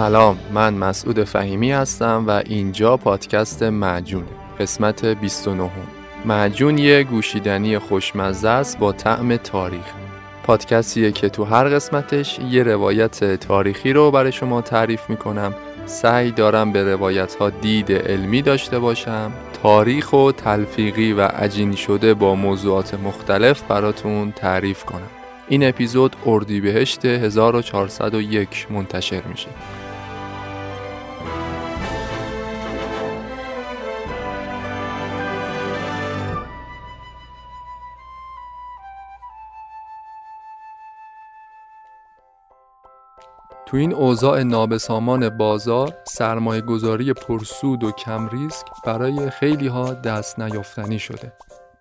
سلام من مسعود فهیمی هستم و اینجا پادکست معجونه قسمت 29 هم. معجون یه گوشیدنی خوشمزه است با طعم تاریخ. پادکستیه که تو هر قسمتش یه روایت تاریخی رو برای شما تعریف می‌کنم. سعی دارم به روایت ها دید علمی داشته باشم. تاریخ و تلفیقی و عجین شده با موضوعات مختلف براتون تعریف کنم. این اپیزود اردیبهشت 1401 منتشر میشه. تو این اوضاع نابسامان بازار سرمایه گذاری پرسود و کم ریسک برای خیلی ها دست نیافتنی شده.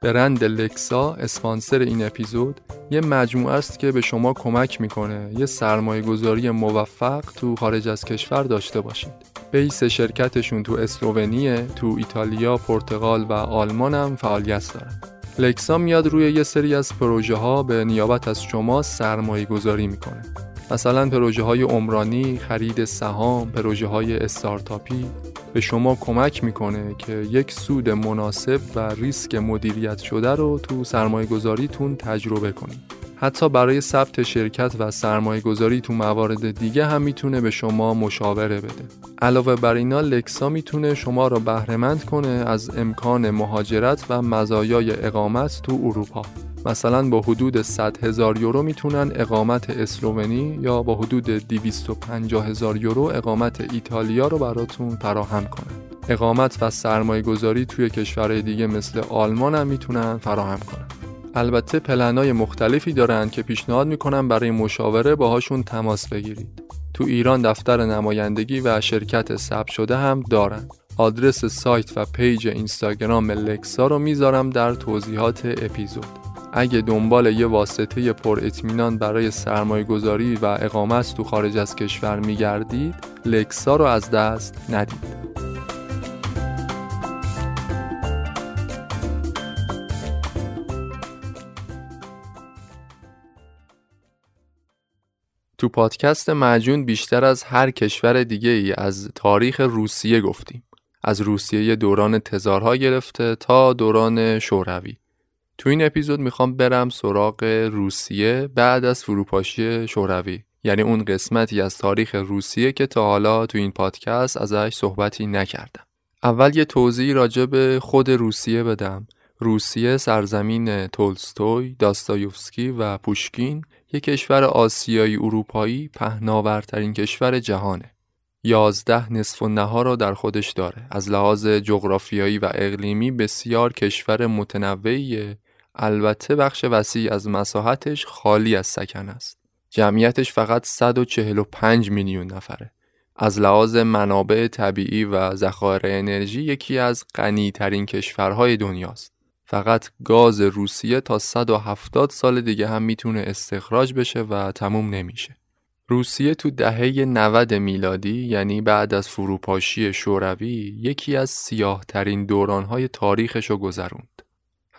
برند لکسا اسپانسر این اپیزود یه مجموعه است که به شما کمک می‌کنه یه سرمایه گذاری موفق تو خارج از کشور داشته باشید. بیس شرکتشون تو اسلوونیه تو ایتالیا، پرتغال و آلمان هم فعالیت دارن. لکسا میاد روی یه سری از پروژه ها به نیابت از شما سرمایه گذاری می‌کنه. مثلا پروژه های عمرانی، خرید سهام، پروژه های استارتاپی به شما کمک می‌کنه که یک سود مناسب و ریسک مدیریت شده رو تو سرمایه گذاریتون تجربه کنید. حتی برای ثبت شرکت و سرمایه گذاری تو موارد دیگه هم می‌تونه به شما مشاوره بده. علاوه بر اینا لکسا می‌تونه شما را بهرهمند کنه از امکان مهاجرت و مزایای اقامت تو اروپا. مثلا با حدود 100 هزار یورو می‌تونن اقامت اسلوونی یا با حدود 250 هزار یورو اقامت ایتالیا رو براتون فراهم کنن. اقامت و سرمایه گذاری توی کشورهای دیگه مثل آلمان هم می‌تونن فراهم کنن. البته پلنای مختلفی دارن که پیشنهاد می‌کنن برای مشاوره باهاشون تماس بگیرید. تو ایران دفتر نمایندگی و شرکت ثبت شده هم دارن. آدرس سایت و پیج اینستاگرام لکسا رو می‌ذارم در توضیحات اپیزود. اگه دنبال یه واسطه پر اطمینان برای سرمایه گذاری و اقامت تو خارج از کشور میگردید لکسا رو از دست ندید. تو پادکست معجون بیشتر از هر کشور دیگه ای از تاریخ روسیه گفتیم. از روسیه دوران تزارها گرفته تا دوران شوروی. تو این اپیزود می‌خوام برم سراغ روسیه بعد از فروپاشی شوروی یعنی اون قسمتی از تاریخ روسیه که تا حالا تو این پادکست ازش صحبتی نکردم اول یه توضیح راجع به خود روسیه بدم روسیه سرزمین تولستوی، داستایوفسکی و پوشکین یک کشور آسیایی اروپایی پهناورترین کشور جهانه. یازده نصف و نها را در خودش داره. از لحاظ جغرافیایی و اقلیمی بسیار کشور متنوعیه البته بخش وسیع از مساحتش خالی از سکن است. جمعیتش فقط 145 میلیون نفره. از لحاظ منابع طبیعی و ذخایر انرژی یکی از غنی ترین کشورهای دنیاست. فقط گاز روسیه تا 170 سال دیگه هم می‌تونه استخراج بشه و تموم نمیشه. روسیه تو دهه 90 میلادی یعنی بعد از فروپاشی شوروی یکی از سیاه ترین دورانهای تاریخش رو گذروند.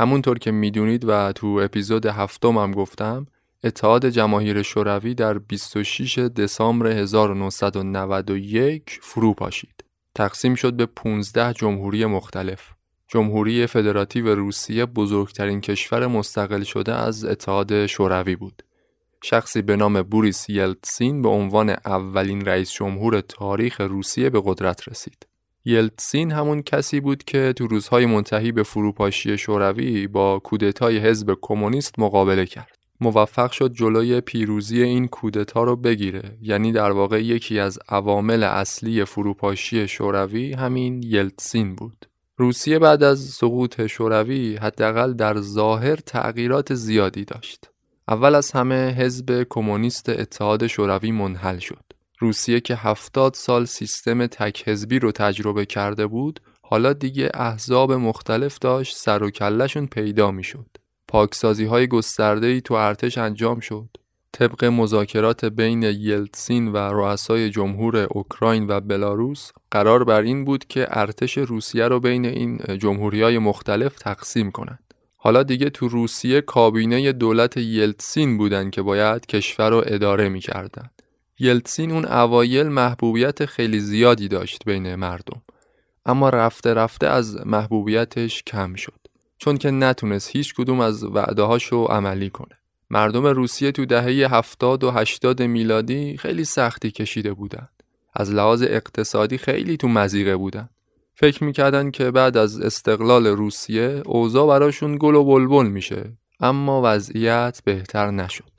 همونطور که می‌دونید و تو اپیزود هفتم هم گفتم اتحاد جماهیر شوروی در 26 دسامبر 1991 فرو پاشید. تقسیم شد به 15 جمهوری مختلف. جمهوری فدراتیو روسیه بزرگترین کشور مستقل شده از اتحاد شوروی بود. شخصی به نام بوریس یلتسین به عنوان اولین رئیس جمهور تاریخ روسیه به قدرت رسید. یلتسین همون کسی بود که تو روزهای منتهی به فروپاشی شوروی با کودتای حزب کمونیست مقابله کرد. موفق شد جلوی پیروزی این کودتا رو بگیره یعنی در واقع یکی از عوامل اصلی فروپاشی شوروی همین یلتسین بود. روسیه بعد از سقوط شوروی حداقل در ظاهر تغییرات زیادی داشت. اول از همه حزب کمونیست اتحاد شوروی منحل شد. روسیه که هفتاد سال سیستم تک حزبی رو تجربه کرده بود حالا دیگه احزاب مختلف داشت سر و کلشون پیدا می‌شد. پاکسازی های گسترده ای تو ارتش انجام شد. طبق مذاکرات بین یلتسین و رؤسای جمهور اوکراین و بلاروس قرار بر این بود که ارتش روسیه رو بین این جمهوری های مختلف تقسیم کنند. حالا دیگه تو روسیه کابینه دولت یلتسین بودن که باید کشور رو اداره می‌کردند. یلتسین اون اوایل محبوبیت خیلی زیادی داشت بین مردم. اما رفته رفته از محبوبیتش کم شد. چون که نتونست هیچ کدوم از وعده هاشو عملی کنه. مردم روسیه تو دهه 70 و 80 میلادی خیلی سختی کشیده بودن. از لحاظ اقتصادی خیلی تو مزیقه بودن. فکر می‌کردن که بعد از استقلال روسیه اوضاع براشون گل و بلبل میشه. اما وضعیت بهتر نشد.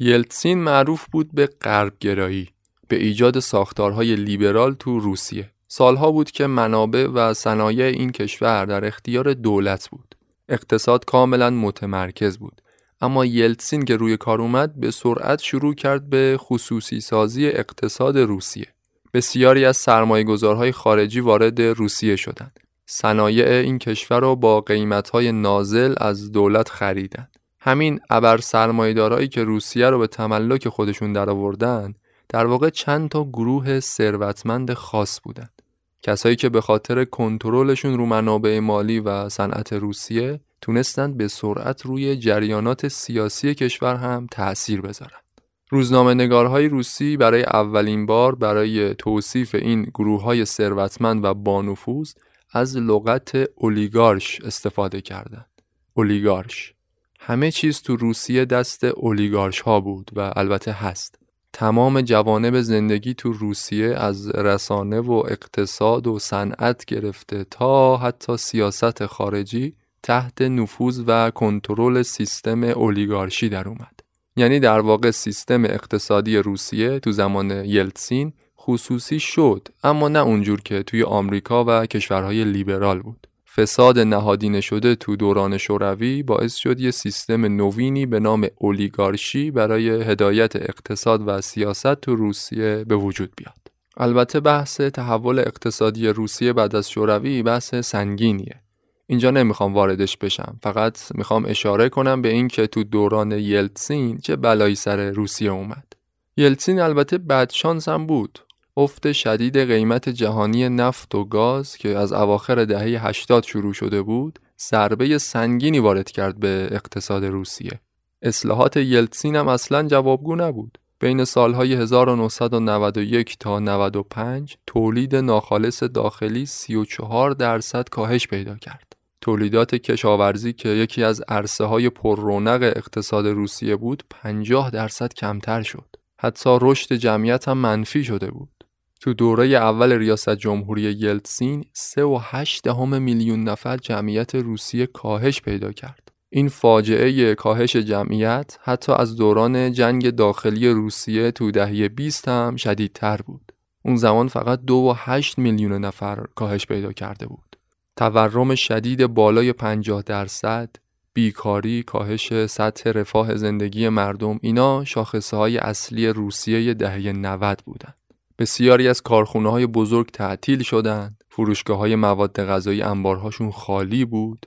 یلتسین معروف بود به غربگرایی به ایجاد ساختارهای لیبرال تو روسیه. سالها بود که منابع و صنایع این کشور در اختیار دولت بود. اقتصاد کاملا متمرکز بود. اما یلتسین که روی کار اومد به سرعت شروع کرد به خصوصی سازی اقتصاد روسیه. بسیاری از سرمایه گذارهای خارجی وارد روسیه شدند. صنایع این کشور را با قیمتهای نازل از دولت خریدند. همین ابر سرمایه‌دارایی که روسیه رو به تملک خودشون درآوردن در واقع چند تا گروه ثروتمند خاص بودند کسایی که به خاطر کنترلشون رو منابع مالی و صنعت روسیه تونستند به سرعت روی جریانات سیاسی کشور هم تأثیر بذارند. روزنامه نگارهای روسی برای اولین بار برای توصیف این گروه های ثروتمند و بانفوذ از لغت اولیگارش استفاده کردند. اولیگارش همه چیز تو روسیه دست اولیگارش ها بود و البته هست. تمام جوانب زندگی تو روسیه از رسانه و اقتصاد و صنعت گرفته تا حتی سیاست خارجی تحت نفوذ و کنترل سیستم اولیگارشی در اومد. یعنی در واقع سیستم اقتصادی روسیه تو زمان یلتسین خصوصی شد اما نه اونجور که توی آمریکا و کشورهای لیبرال بود. فساد نهادینه شده تو دوران شوروی باعث شد یه سیستم نوینی به نام اولیگارشی برای هدایت اقتصاد و سیاست تو روسیه به وجود بیاد. البته بحث تحول اقتصادی روسیه بعد از شوروی بحث سنگینیه. اینجا نمی‌خوام واردش بشم فقط می‌خوام اشاره کنم به اینکه تو دوران یلتسین چه بلایی سر روسیه اومد. یلتسین البته بدشانس هم بود افت شدید قیمت جهانی نفت و گاز که از اواخر دهه 80 شروع شده بود ضربه سنگینی وارد کرد به اقتصاد روسیه اصلاحات یلتسین هم اصلا جوابگو نبود بین سالهای 1991 تا 95 تولید ناخالص داخلی 34 درصد کاهش پیدا کرد. تولیدات کشاورزی که یکی از عرصه های پر رونق اقتصاد روسیه بود 50 درصد کمتر شد. حتی رشد جمعیت هم منفی شده بود. تو دوره اول ریاست جمهوری یلتسین 3.8 دهم میلیون نفر جمعیت روسیه کاهش پیدا کرد. این فاجعه کاهش جمعیت حتی از دوران جنگ داخلی روسیه تو دهه 20 هم شدیدتر بود. اون زمان فقط 2.8 میلیون نفر کاهش پیدا کرده بود. تورم شدید بالای 50 درصد، بیکاری، کاهش سطح رفاه زندگی مردم اینا شاخصه های اصلی روسیه دهه 90 بودند. بسیاری از کارخونه های بزرگ تعطیل شدند. فروشگاه های مواد غذایی انبارهاشون خالی بود.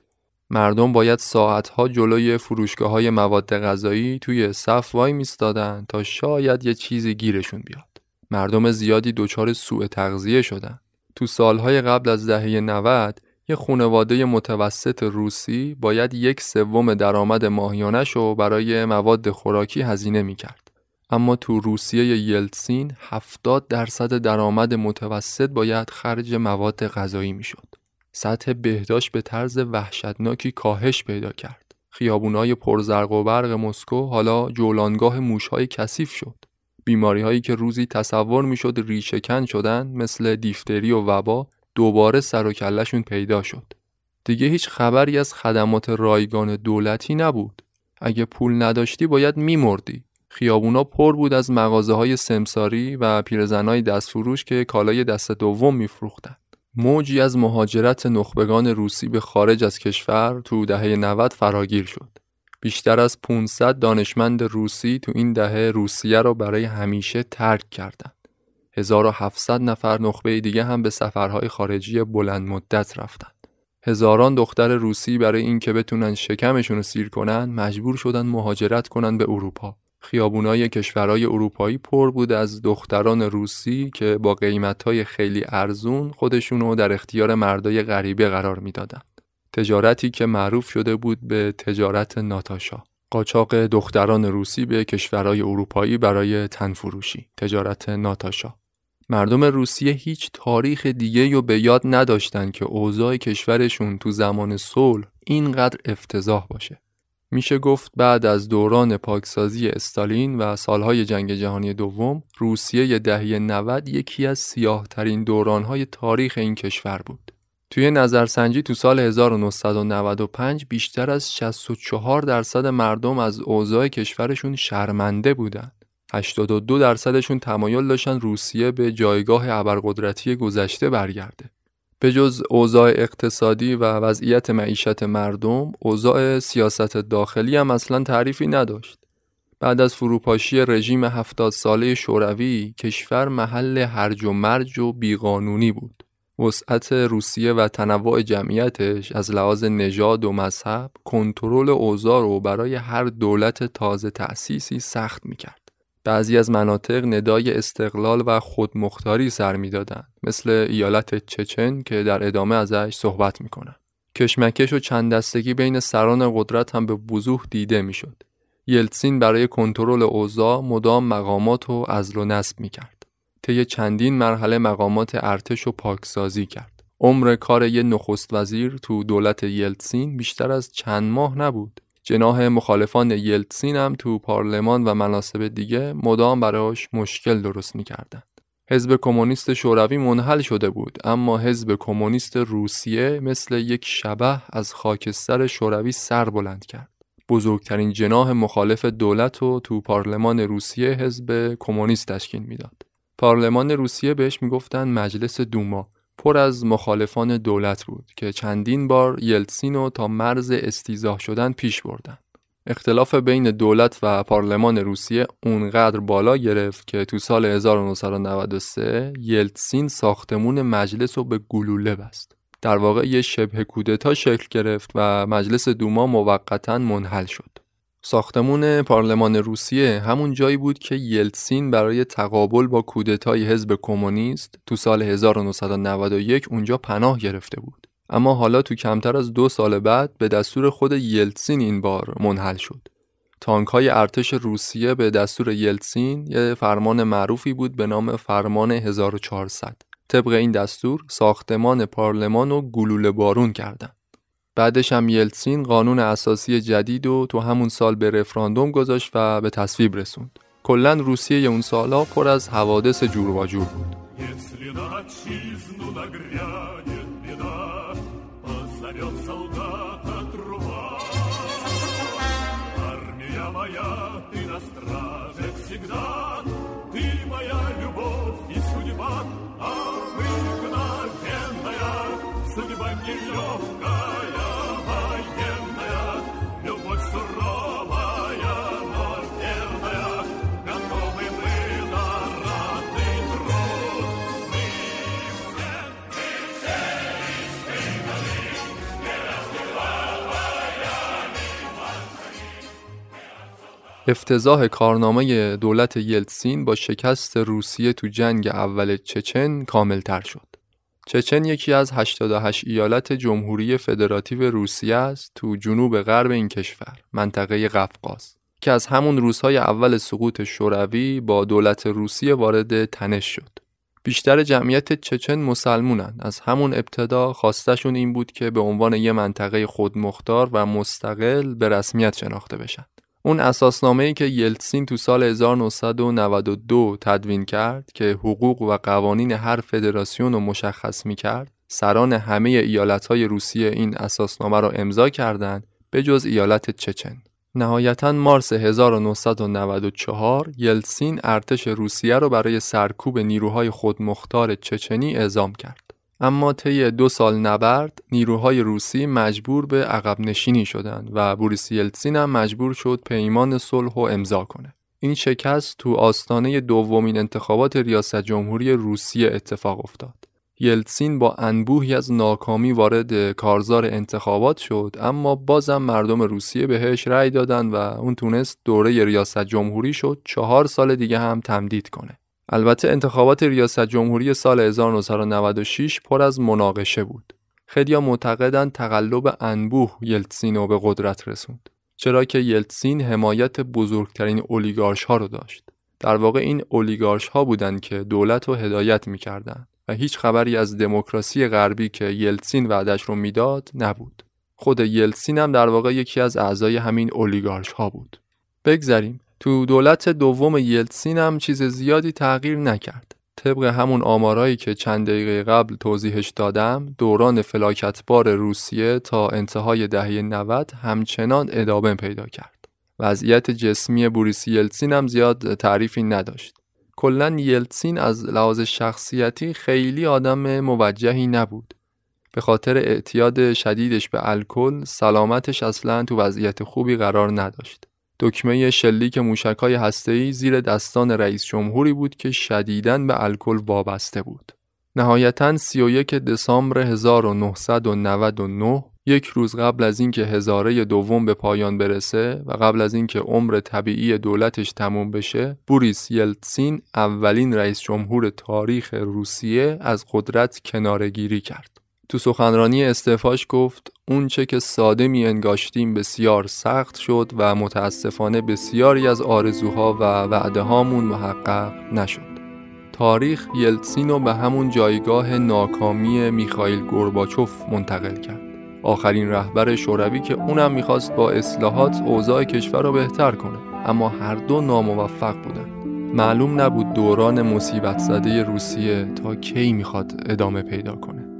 مردم باید ساعتها جلوی فروشگاه های مواد غذایی توی صف وای میستادن تا شاید یه چیزی گیرشون بیاد. مردم زیادی دچار سوء تغذیه شدن تو سالهای قبل از دهه 90 یه خونواده متوسط روسی باید یک سوم درآمد ماهیانش رو برای مواد خوراکی هزینه می‌کرد. اما تو روسیه یلتسین 70 درصد درآمد متوسط باید خرج مواد غذایی می‌شد. سطح بهداشت به طرز وحشتناکی کاهش پیدا کرد. خیابونای پرزرق و برق مسکو حالا جولانگاه موشهای کثیف شد. بیماری هایی که روزی تصور می‌شد ریشهکن شدن مثل دیفتری و وبا دوباره سر و کلشون پیدا شد. دیگه هیچ خبری از خدمات رایگان دولتی نبود. اگه پول نداشتی باید میمردی. خیابونا پر بود از مغازه های سمساری و پیرزنای دستفروش که کالای دست دوم میفروختند. موجی از مهاجرت نخبگان روسی به خارج از کشور تو دهه 90 فراگیر شد. بیشتر از 500 دانشمند روسی تو این دهه روسیه را برای همیشه ترک کردند. 1700 نفر نخبه دیگه هم به سفرهای خارجی بلند مدت رفتند. هزاران دختر روسی برای اینکه بتونن شکمشون رو سیر کنن مجبور شدن مهاجرت کنن به اروپا. خیابونای کشورهای اروپایی پر بود از دختران روسی که با قیمتهای خیلی ارزون خودشونو در اختیار مردای غریبه قرار می‌دادند. تجارتی که معروف شده بود به تجارت ناتاشا. قاچاق دختران روسی به کشورهای اروپایی برای تنفروشی تجارت ناتاشا مردم روسیه هیچ تاریخ دیگه رو به یاد نداشتن که اوضاع کشورشون تو زمان صلح اینقدر افتضاح باشه میشه گفت بعد از دوران پاکسازی استالین و سالهای جنگ جهانی دوم روسیه دهه 90 یکی از سیاهترین دورانهای تاریخ این کشور بود توی نظرسنجی تو سال 1995 بیشتر از 64 درصد مردم از اوضاع کشورشون شرمنده بودند. 82 درصدشون تمایل داشتن روسیه به جایگاه ابرقدرتی گذشته برگرده. به جز اوضاع اقتصادی و وضعیت معیشت مردم، اوضاع سیاست داخلی هم اصلا تعریفی نداشت. بعد از فروپاشی رژیم هفتاد ساله شوروی، کشور محل هرج و مرج و بیقانونی بود. وسعت روسیه و تنوع جمعیتش از لحاظ نژاد و مذهب کنترل اوضاع رو برای هر دولت تازه تأسیسی سخت می‌کرد. بعضی از مناطق ندای استقلال و خودمختاری سر می‌دادند مثل ایالت چچن که در ادامه ازش صحبت می‌کنن. کشمکش و چند دستگی بین سران قدرت هم به وضوح دیده می‌شد. یلتسین برای کنترل اوضاع مدام مقامات و ازل و نصب می‌کرد. طی چندین مرحله مقامات ارتش و پاکسازی کرد. عمر کار یه نخست وزیر تو دولت یلتسین بیشتر از چند ماه نبود. جناح مخالفان یلتسین هم تو پارلمان و مناسب دیگه مدام براش مشکل درست می‌کردند. حزب کمونیست شوروی منحل شده بود اما حزب کمونیست روسیه مثل یک شبه از خاکستر شوروی سر بلند کرد. بزرگترین جناح مخالف دولت و تو پارلمان روسیه حزب کمونیست تشکیل می‌داد. پارلمان روسیه بهش می‌گفتن مجلس دوما پر از مخالفان دولت بود که چندین بار یلتسین تا مرز استیزاه شدن پیش بردن. اختلاف بین دولت و پارلمان روسیه اونقدر بالا گرفت که تو سال 1993 یلتسین ساختمون مجلس رو به گلوله بست. در واقع یه شبه کودتا شکل گرفت و مجلس دوما موقتا منحل شد. ساختمون پارلمان روسیه همون جایی بود که یلتسین برای تقابل با کودتای حزب کمونیست تو سال 1991 اونجا پناه گرفته بود. اما حالا تو کمتر از دو سال بعد به دستور خود یلتسین این بار منحل شد. تانک های ارتش روسیه به دستور یلتسین یه فرمان معروفی بود به نام فرمان 1400. طبق این دستور ساختمان پارلمان رو گلوله بارون کردند. بعدش هم یلتسین قانون اساسی جدید و تو همون سال به رفراندوم گذاشت و به تصویب رسوند. کلا روسیه اون سالا پر از حوادث جور و جور بود. افتضاح کارنامه دولت یلتسین با شکست روسیه تو جنگ اول چچن کاملتر شد. چچن یکی از 88 ایالت جمهوری فدراتیو روسیه است تو جنوب غرب این کشور، منطقه قفقاز که از همون روزهای اول سقوط شوروی با دولت روسیه وارد تنش شد. بیشتر جمعیت چچن مسلمونن. از همون ابتدا خواستشون این بود که به عنوان یه منطقه خودمختار و مستقل به رسمیت شناخته بشن. اون اساسنامه ای که یلتسین تو سال 1992 تدوین کرد که حقوق و قوانین هر فدراسیون رو مشخص می کرد سران همه ایالت های روسیه این اساسنامه را امضا کردند به جز ایالت چچن. نهایتا مارس 1994 یلتسین ارتش روسیه را برای سرکوب نیروهای خودمختار چچنی اعزام کرد. اما طی دو سال نبرد نیروهای روسی مجبور به عقب نشینی شدند و بوریس یلتسین هم مجبور شد پیمان صلح و امضا کنه. این شکست تو آستانه دومین انتخابات ریاست جمهوری روسیه اتفاق افتاد. یلتسین با انبوهی از ناکامی وارد کارزار انتخابات شد اما بازم مردم روسیه بهش رأی دادن و اون تونست دوره ریاست جمهوری شد چهار سال دیگه هم تمدید کنه. البته انتخابات ریاست جمهوری سال 1996 پر از مناقشه بود. خیلی معتقدند تقلب انبوه یلتسینو به قدرت رسوند. چرا که یلتسین حمایت بزرگترین اولیگارش ها رو داشت. در واقع این اولیگارش ها بودند که دولت رو هدایت می‌کردند و هیچ خبری از دموکراسی غربی که یلتسین وعدش رو می‌داد نبود. خود یلتسین هم در واقع یکی از اعضای همین اولیگارش ها بود. بگذریم تو دولت دوم یلتسین هم چیز زیادی تغییر نکرد. طبق همون آمارایی که چند دقیقه قبل توضیحش دادم دوران فلاکتبار روسیه تا انتهای دهه 90 همچنان ادامه پیدا کرد. وضعیت جسمی بوریس یلتسین هم زیاد تعریفی نداشت. کلا یلتسین از لحاظ شخصیتی خیلی آدم موجهی نبود. به خاطر اعتیاد شدیدش به الکل سلامتش اصلا تو وضعیت خوبی قرار نداشت. دکمه شلیک موشکهای هسته‌ای زیر دستان رئیس جمهوری بود که شدیداً به الکل وابسته بود. نهایتا 31 دسامبر 1999 یک روز قبل از اینکه هزاره دوم به پایان برسه و قبل از اینکه عمر طبیعی دولتش تموم بشه بوریس یلتسین اولین رئیس جمهور تاریخ روسیه از قدرت کنارگیری کرد تو سخنرانی استعفاش گفت اون چه که ساده می انگاشتیم بسیار سخت شد و متاسفانه بسیاری از آرزوها و وعده هامون محقق نشد. تاریخ یلتسین رو به همون جایگاه ناکامی میخائیل گورباچوف منتقل کرد. آخرین رهبر شوروی که اونم می‌خواست با اصلاحات اوضاع کشور رو بهتر کنه اما هر دو ناموفق بودن. معلوم نبود دوران مصیبت زده روسیه تا کی می‌خواد ادامه پیدا کنه.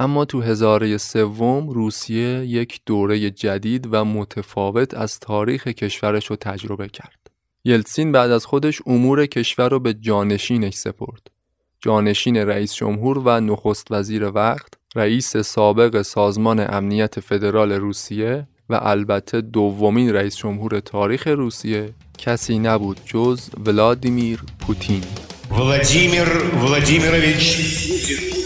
اما تو هزاره سوم روسیه یک دوره جدید و متفاوت از تاریخ کشورش رو تجربه کرد. یلتسین بعد از خودش امور کشور رو به جانشینش سپرد. جانشین رئیس جمهور و نخست وزیر وقت، رئیس سابق سازمان امنیت فدرال روسیه و البته دومین رئیس جمهور تاریخ روسیه کسی نبود جز ولادیمیر پوتین. ولادیمیر ولادیمیروویچ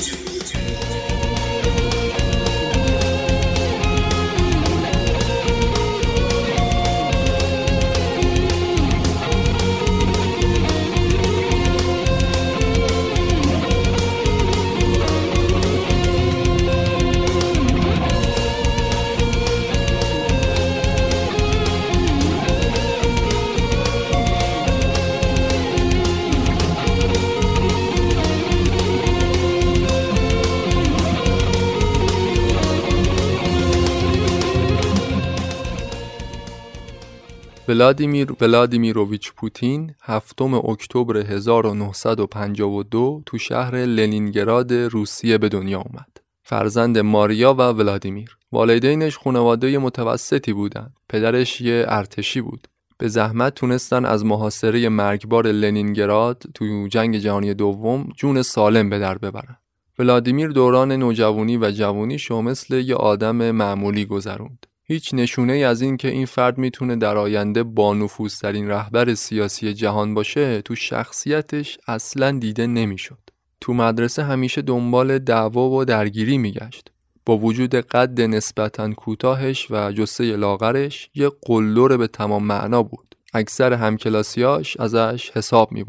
ولادیمیر ولادیمیروویچ پوتین هفتم اکتبر 1952 تو شهر لنینگراد روسیه به دنیا اومد. فرزند ماریا و ولادیمیر. والدینش خانواده متوسطی بودند. پدرش یه ارتشی بود. به زحمت تونستن از محاصره مرگبار لنینگراد تو جنگ جهانی دوم جون سالم به در ببرن. ولادیمیر دوران نوجوانی و جوانیشو مثل یه آدم معمولی گذروند. هیچ نشونه از این که این فرد می‌تونه در آینده با ترین رهبر سیاسی جهان باشه تو شخصیتش اصلا دیده نمی‌شد. تو مدرسه همیشه دنبال دعوا و درگیری میگشت. با وجود قد نسبتا کوتاهش و جسه لاغرش یه قلدر به تمام معنا بود. اکثر همکلاسیاش ازش حساب می.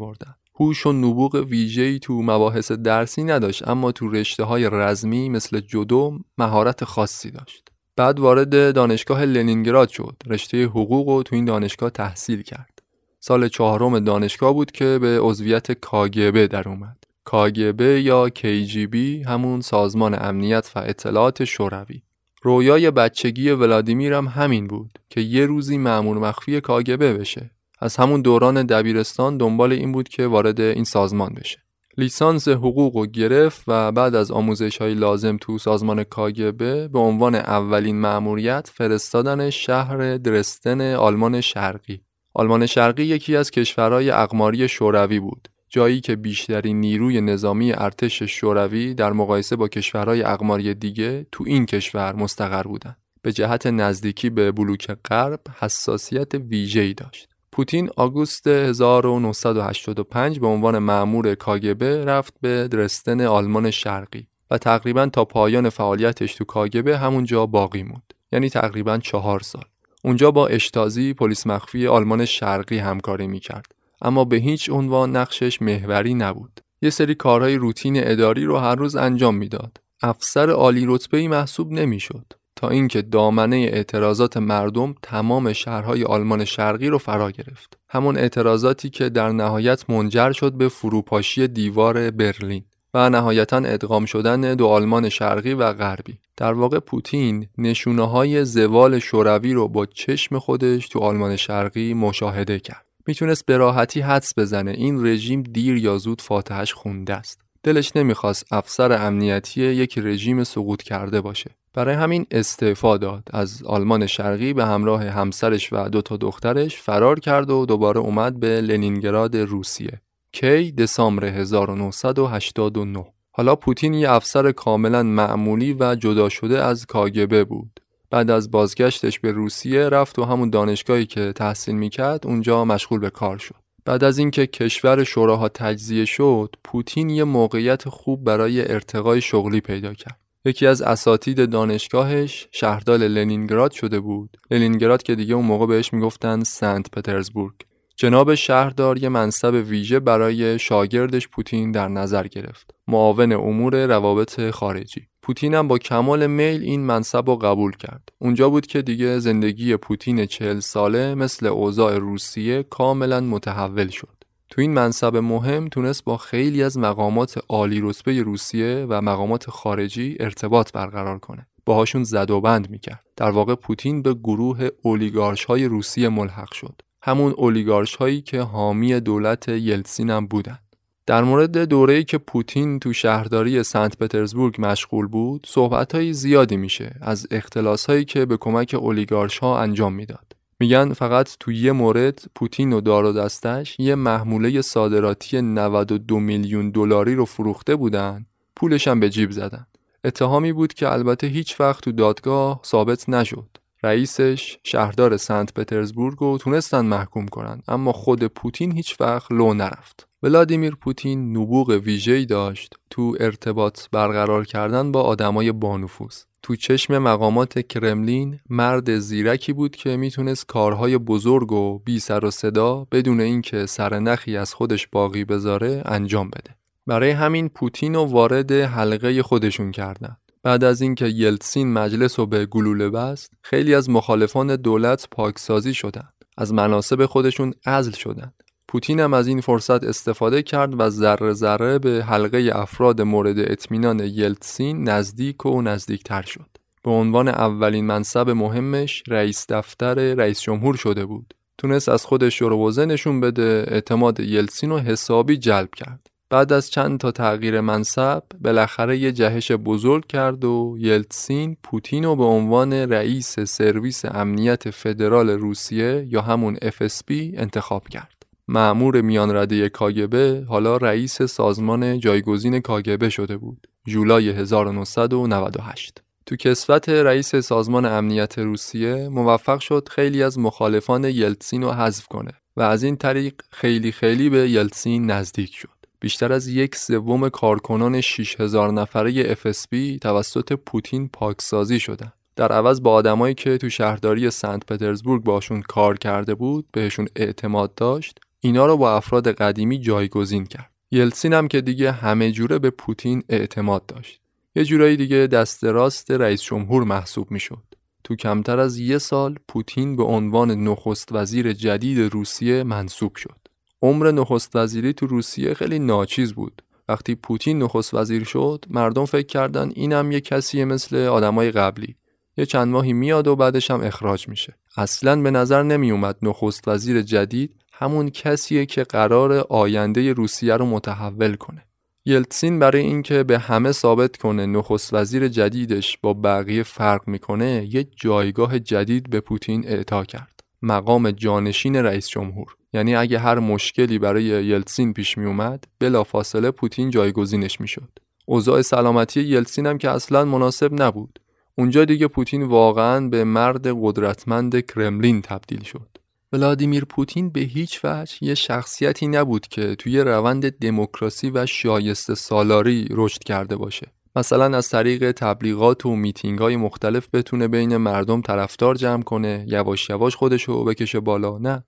هوش و نبوغ ویژه‌ای تو مباحث درسی نداشت اما تو رشته های رزمی مثل جدو مهارت خاصی داشت. بعد وارد دانشگاه لنینگراد شد. رشته حقوق و تو این دانشگاه تحصیل کرد. سال چهارم دانشگاه بود که به عضویت کاگبه در اومد. کاگبه یا KGB همون سازمان امنیت و اطلاعات شوروی. رویای بچگی ولادیمیر هم همین بود که یه روزی مأمور مخفی کاگبه بشه. از همون دوران دبیرستان دنبال این بود که وارد این سازمان بشه. لیسانس حقوق و گرفت و بعد از آموزش های لازم تو سازمان کاگبه به عنوان اولین مأموریت فرستادن شهر درستن آلمان شرقی. آلمان شرقی یکی از کشورهای اقماری شوروی بود. جایی که بیشترین نیروی نظامی ارتش شوروی در مقایسه با کشورهای اقماری دیگه تو این کشور مستقر بودند. به جهت نزدیکی به بلوک غرب حساسیت ویژه‌ای داشت. پوتین آگوست 1985 به عنوان معمور کاگبه رفت به درستن آلمان شرقی و تقریبا تا پایان فعالیتش تو کاگبه همونجا باقی موند یعنی تقریبا چهار سال. اونجا با اشتازی پلیس مخفی آلمان شرقی همکاری می‌کرد اما به هیچ عنوان نقشش محوری نبود. یه سری کارهای روتین اداری رو هر روز انجام می‌داد. افسر عالی رتبه محسوب نمی‌شد. تا اینکه دامنه اعتراضات مردم تمام شهرهای آلمان شرقی رو فرا گرفت. همون اعتراضاتی که در نهایت منجر شد به فروپاشی دیوار برلین و نهایتا ادغام شدن دو آلمان شرقی و غربی. در واقع پوتین نشونه های زوال شوروی رو با چشم خودش تو آلمان شرقی مشاهده کرد. می‌تونست به راحتی حدس بزنه این رژیم دیر یا زود فاتحش خونده است. دلش نمی‌خواست افسر امنیتی یک رژیم سقوط کرده باشه. برای همین استعفا داد. از آلمان شرقی به همراه همسرش و دو تا دخترش فرار کرد و دوباره اومد به لنینگراد روسیه. کی دسامبر 1989 حالا پوتین یه افسر کاملا معمولی و جدا شده از کاگبه بود. بعد از بازگشتش به روسیه رفت و همون دانشگاهی که تحصیل می‌کرد اونجا مشغول به کار شد. بعد از اینکه کشور شوراها تجزیه شد پوتین یه موقعیت خوب برای ارتقای شغلی پیدا کرد. یکی از اساتید دانشگاهش شهردار لنینگراد شده بود. لنینگراد که دیگه اون موقع بهش می‌گفتن سنت پترزبورگ. جناب شهردار یه منصب ویژه برای شاگردش پوتین در نظر گرفت. معاون امور روابط خارجی. پوتین هم با کمال میل این منصب رو قبول کرد. اونجا بود که دیگه زندگی پوتین چهل ساله مثل اوضاع روسیه کاملا متحول شد. تو این منصب مهم تونست با خیلی از مقامات عالی رتبه روسیه و مقامات خارجی ارتباط برقرار کنه. باهاشون زد و بند می‌کرد. در واقع پوتین به گروه اولیگارش های روسیه ملحق شد. همون اولیگارش هایی که حامی دولت یلتسین هم بودن. در مورد دوره‌ای که پوتین تو شهرداری سنت پترزبورگ مشغول بود صحبت زیادی میشه از اختلاس هایی که به کمک اولیگارش ها انجام می‌داد. میگن فقط تو یه مورد پوتین و دار و دستش یه محموله صادراتی 92 میلیون دلاری رو فروخته بودن. پولش هم به جیب زدن. اتهامی بود که البته هیچ وقت تو دادگاه ثابت نشد. رئیسش شهردار سنت پترزبورگ رو تونستن محکوم کنن اما خود پوتین هیچ وقت لو نرفت. ولادیمیر پوتین نبوغ ویژه‌ای داشت تو ارتباط برقرار کردن با آدمای بانفوذ. تو چشم مقامات کرملین مرد زیرکی بود که می‌تونست کارهای بزرگ و بی سر و صدا بدون اینکه سرنخی از خودش باقی بذاره انجام بده. برای همین پوتین رو وارد حلقه خودشون کردن. بعد از اینکه یلتسین مجلس رو به گلوله بست، خیلی از مخالفان دولت پاکسازی شدند. از مناسب خودشون عزل شدند. پوتین هم از این فرصت استفاده کرد و ذره ذره به حلقه افراد مورد اطمینان یلتسین نزدیک و نزدیکتر شد. به عنوان اولین منصب مهمش رئیس دفتر رئیس جمهور شده بود. تونست از خودش شروع نشون بده اعتماد یلتسین رو حسابی جلب کرد. بعد از چند تا تغییر منصب بالاخره یه جهش بزرگ کرد و یلتسین پوتین رو به عنوان رئیس سرویس امنیت فدرال روسیه یا همون FSB انتخاب کرد. معمور میان رده کاگبه حالا رئیس سازمان جایگزین کاگبه شده بود. جولای 1998 تو کسوت رئیس سازمان امنیت روسیه موفق شد خیلی از مخالفان یلتسین رو حذف کنه و از این طریق خیلی خیلی به یلتسین نزدیک شد. بیشتر از یک سوم کارکنان 6000 نفره FSB توسط پوتین پاکسازی شدن. در عوض با آدمایی که تو شهرداری سنت پترزبورگ باشون کار کرده بود بهشون اعتماد داشت اینا رو با افراد قدیمی جایگزین کرد. یلسین هم که دیگه همه جوره به پوتین اعتماد داشت. یه جورایی دیگه دست راست رئیس جمهور محسوب می‌شد. تو کمتر از یه سال پوتین به عنوان نخست وزیر جدید روسیه منصوب شد. عمر نخست وزیری تو روسیه خیلی ناچیز بود. وقتی پوتین نخست وزیر شد مردم فکر کردن اینم یه کسیه مثل آدمای قبلی. یه چند ماهی میاد و بعدش هم اخراج میشه. اصلا به نظر نمی اومد نخست وزیر جدید همون کسیه که قرار آینده روسیه رو متحول کنه. یلتسین برای اینکه به همه ثابت کنه نخست وزیر جدیدش با بقیه فرق می‌کنه یه جایگاه جدید به پوتین اعطا کرد. مقام جانشین رئیس جمهور. یعنی اگه هر مشکلی برای یلتسین پیش می اومد بلافاصله پوتین جایگزینش می‌شد. اوضاع سلامتی یلتسین هم که اصلا مناسب نبود. اونجا دیگه پوتین واقعا به مرد قدرتمند کرملین تبدیل شد. ولادیمیر پوتین به هیچ وجه یه شخصیتی نبود که توی روند دموکراسی و شایسته سالاری رشد کرده باشه. مثلا از طریق تبلیغات و میتینگ های مختلف بتونه بین مردم طرفدار جمع کنه یواش یواش خودشو بکشه بالا. نه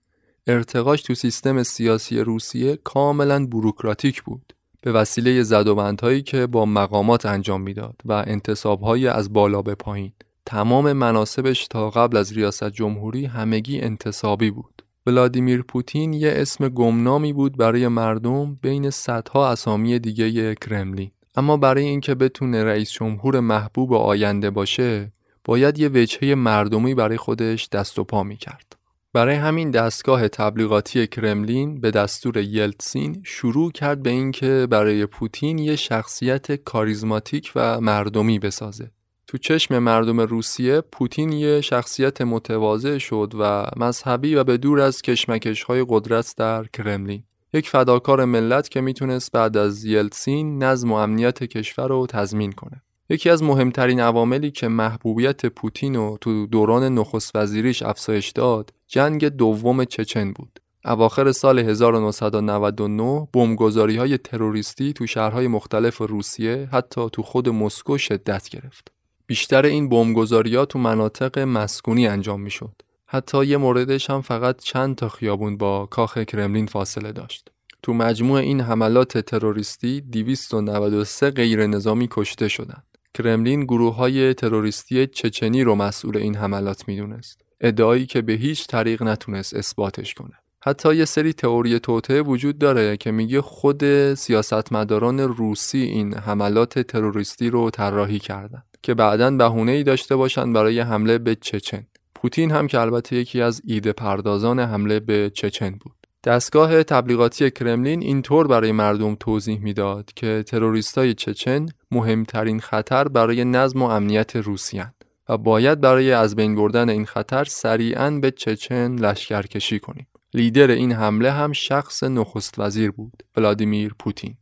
ارتقاش تو سیستم سیاسی روسیه کاملا بروکراتیک بود. به وسیله زدوبندهایی که با مقامات انجام می‌داد و انتصابهای از بالا به پایین. تمام مناسبش تا قبل از ریاست جمهوری همگی انتصابی بود. ولادیمیر پوتین یه اسم گمنامی بود برای مردم بین صدها اسامی دیگه کرملین. اما برای اینکه بتونه رئیس جمهور محبوب آینده باشه باید یه وجهه مردمی برای خودش دست و پا می‌کرد. برای همین دستگاه تبلیغاتی کرملین به دستور یلتسین شروع کرد به اینکه برای پوتین یه شخصیت کاریزماتیک و مردمی بسازه. تو چشم مردم روسیه پوتین یه شخصیت متواضع شد و مذهبی و به دور از کشمکش های قدرت در کرملین. یک فداکار ملت که می‌تونست بعد از یلتسین نظم و امنیت کشور رو تضمین کنه. یکی از مهمترین عواملی که محبوبیت پوتین رو تو دوران نخست وزیریش افزایش داد جنگ دوم چچن بود. اواخر سال 1999 بمبگذاری های تروریستی تو شهرهای مختلف روسیه حتی تو خود مسکو شدت گرفت. بیشتر این بمبگذاری تو مناطق مسکونی انجام می‌شد. حتی یه موردش هم فقط چند تا خیابون با کاخ کرملین فاصله داشت. تو مجموع این حملات تروریستی 293 غیر نظامی کشته شدند. کرملین گروه های تروریستی چچنی رو مسئول این حملات می‌دونست. ادعایی که به هیچ طریق نتونست اثباتش کنه. حتی یه سری تئوری توته وجود داره که میگه خود سیاستمداران روسی این حملات تروریستی رو طراحی کردن که بعدا بهونه ای داشته باشن برای حمله به چچن. پوتین هم که البته یکی از ایده پردازان حمله به چچن بود. دستگاه تبلیغاتی کرملین اینطور برای مردم توضیح می‌داد که تروریستای چچن مهمترین خطر برای نظم و امنیت روسیان و باید برای از بین بردن این خطر سریعا به چچن لشکرکشی کنیم. لیدر این حمله هم شخص نخست وزیر بود، ولادیمیر پوتین.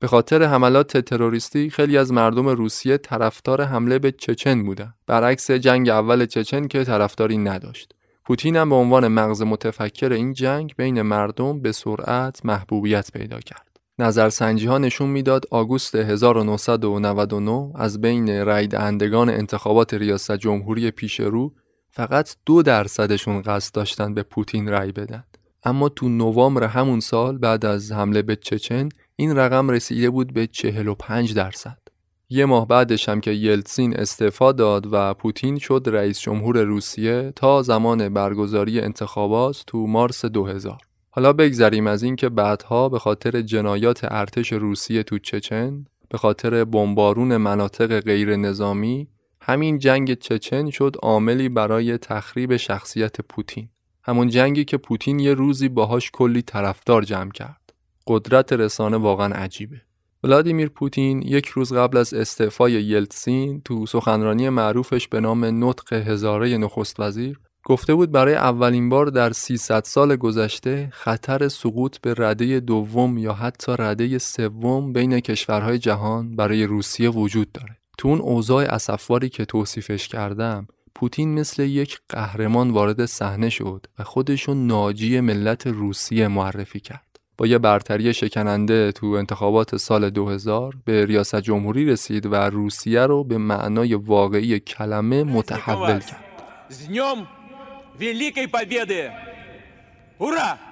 به خاطر حملات تروریستی خیلی از مردم روسیه طرفدار حمله به چچن بودند، برعکس جنگ اول چچن که طرفداری نداشت. پوتین هم به عنوان مغز متفکر این جنگ بین مردم به سرعت محبوبیت پیدا کرد. نظرسنجی ها نشون می‌داد آگوست 1999 از بین رای دهندگان انتخابات ریاست جمهوری پیش رو فقط دو درصدشون قصد داشتن به پوتین رای بدن. اما تو نوامبر همون سال بعد از حمله به چچن این رقم رسیده بود به 45 درصد. یه ماه بعدش هم که یلتسین استعفا داد و پوتین شد رئیس جمهور روسیه تا زمان برگزاری انتخابات تو مارس 2000 حالا بگذریم از اینکه بعدها به خاطر جنایات ارتش روسیه تو چچن به خاطر بمبارون مناطق غیر نظامی همین جنگ چچن شد عاملی برای تخریب شخصیت پوتین همون جنگی که پوتین یه روزی باهاش کلی طرفدار جمع کرد قدرت رسانه واقعا عجیبه ولادیمیر پوتین یک روز قبل از استعفای یلتسین تو سخنرانی معروفش به نام نطق هزاره نخست وزیر گفته بود برای اولین بار در 300 سال گذشته خطر سقوط به رده دوم یا حتی رده سوم بین کشورهای جهان برای روسیه وجود داره. تو اون اوضاع اسفواری که توصیفش کردم پوتین مثل یک قهرمان وارد صحنه شد و خودشو ناجی ملت روسیه معرفی کرد. با یه برتری شکننده تو انتخابات سال 2000 به ریاست جمهوری رسید و روسیه رو به معنای واقعی کلمه متحول کرد. Великой Победы! Ура! هورا!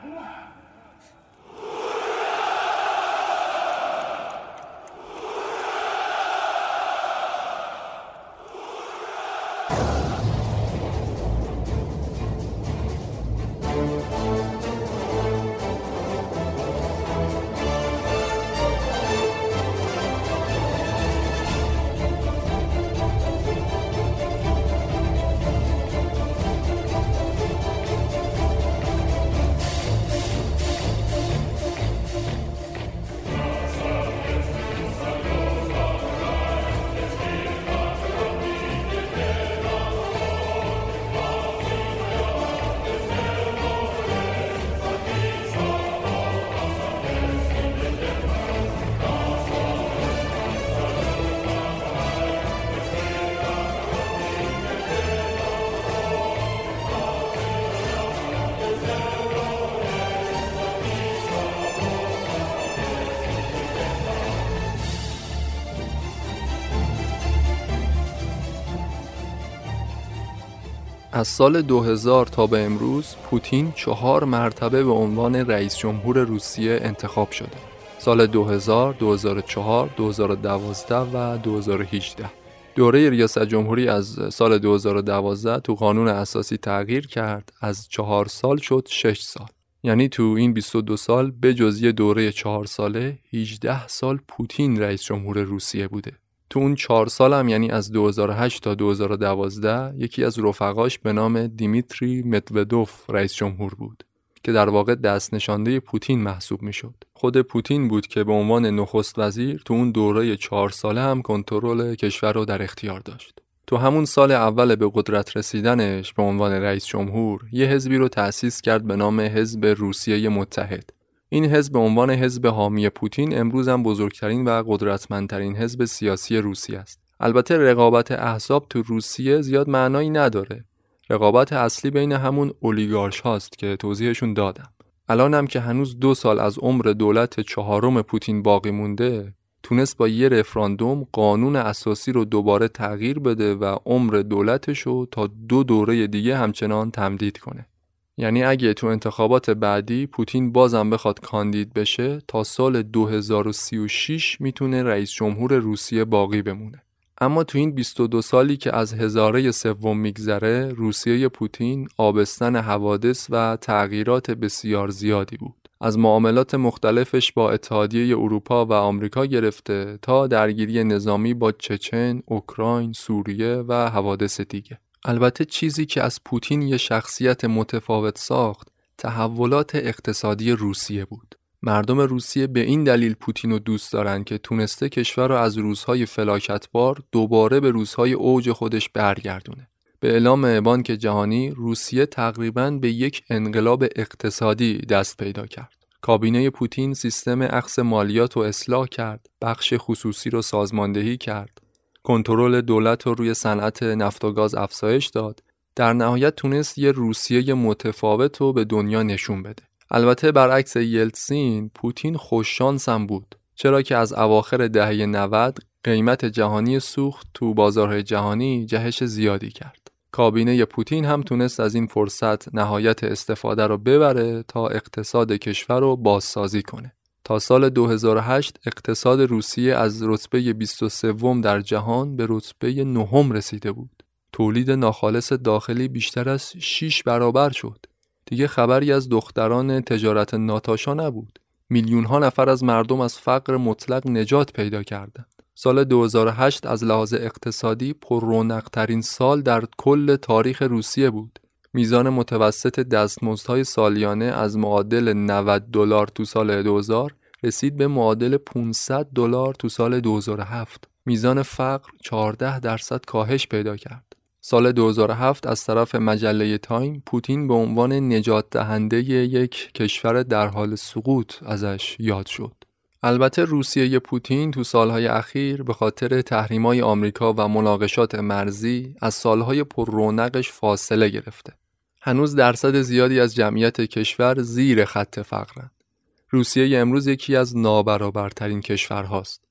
از سال 2000 تا به امروز پوتین چهار مرتبه به عنوان رئیس جمهور روسیه انتخاب شده. سال 2000, 2004, 2012 و 2018 دوره ریاست جمهوری از سال 2012 تو قانون اساسی تغییر کرد از چهار سال شد 6 سال. یعنی تو این 22 سال به جزی دوره چهار ساله 18 سال پوتین رئیس جمهور روسیه بوده. تو اون چهار سال هم یعنی از 2008 تا 2012 یکی از رفقاش به نام دیمیتری مدودوف رئیس جمهور بود که در واقع دست نشانده پوتین محسوب می‌شد. خود پوتین بود که به عنوان نخست وزیر تو اون دوره چهار ساله هم کنترل کشور رو در اختیار داشت. تو همون سال اول به قدرت رسیدنش به عنوان رئیس جمهور یه حزبی رو تأسیس کرد به نام حزب روسیه متحد. این حزب به عنوان حزب حامی پوتین امروز هم بزرگترین و قدرتمندترین حزب سیاسی روسیه است. البته رقابت احزاب تو روسیه زیاد معنایی نداره. رقابت اصلی بین همون اولیگارش هاست که توضیحشون دادم. الانم که هنوز دو سال از عمر دولت چهارم پوتین باقی مونده تونست با یه رفراندوم قانون اساسی رو دوباره تغییر بده و عمر دولتش رو تا دو دوره دیگه همچنان تمدید کنه. یعنی اگه تو انتخابات بعدی پوتین بازم بخواد کاندید بشه تا سال 2036 می‌تونه رئیس جمهور روسیه باقی بمونه. اما تو این 22 سالی که از هزاره سوم میگذره روسیه پوتین آبستن حوادث و تغییرات بسیار زیادی بود. از معاملات مختلفش با اتحادیه اروپا و آمریکا گرفته تا درگیری نظامی با چچن، اوکراین، سوریه و حوادث دیگه. البته چیزی که از پوتین یه شخصیت متفاوت ساخت تحولات اقتصادی روسیه بود. مردم روسیه به این دلیل پوتین رو دوست دارن که تونسته کشور رو از روزهای فلاکتبار دوباره به روزهای اوج خودش برگردونه. به اعلام بانک جهانی روسیه تقریبا به یک انقلاب اقتصادی دست پیدا کرد. کابینه پوتین سیستم اخص مالیات رو اصلاح کرد، بخش خصوصی رو سازماندهی کرد، کنترل دولت رو روی صنعت نفت و گاز افزایش داد. در نهایت تونست یه روسیه متفاوت رو به دنیا نشون بده. البته برعکس یلتسین پوتین خوششانس هم بود. چرا که از اواخر دهه 90 قیمت جهانی سوخت تو بازارهای جهانی جهش زیادی کرد. کابینه پوتین هم تونست از این فرصت نهایت استفاده رو ببره تا اقتصاد کشور رو بازسازی کنه. تا سال 2008 اقتصاد روسیه از رتبه 23 در جهان به رتبه نهم رسیده بود. تولید ناخالص داخلی بیشتر از 6 برابر شد. دیگه خبری از دختران تجارت ناتاشا نبود. میلیون ها نفر از مردم از فقر مطلق نجات پیدا کردند. سال 2008 از لحاظ اقتصادی پر ترین سال در کل تاریخ روسیه بود. میزان متوسط دستمزدهای سالیانه از معادل 90 دلار تو سال 2000 رسید به معادل 500 دلار تو سال 2007. میزان فقر 14 درصد کاهش پیدا کرد. سال 2007 از طرف مجله تایم پوتین به عنوان نجات دهنده یک کشور در حال سقوط ازش یاد شد. البته روسیه پوتین تو سالهای اخیر به خاطر تحریمای آمریکا و مناقشات مرزی از سالهای پر رونقش فاصله گرفته. هنوز درصد زیادی از جمعیت کشور زیر خط فقرند. روسیه امروز یکی از نابرابرترین کشورهاست.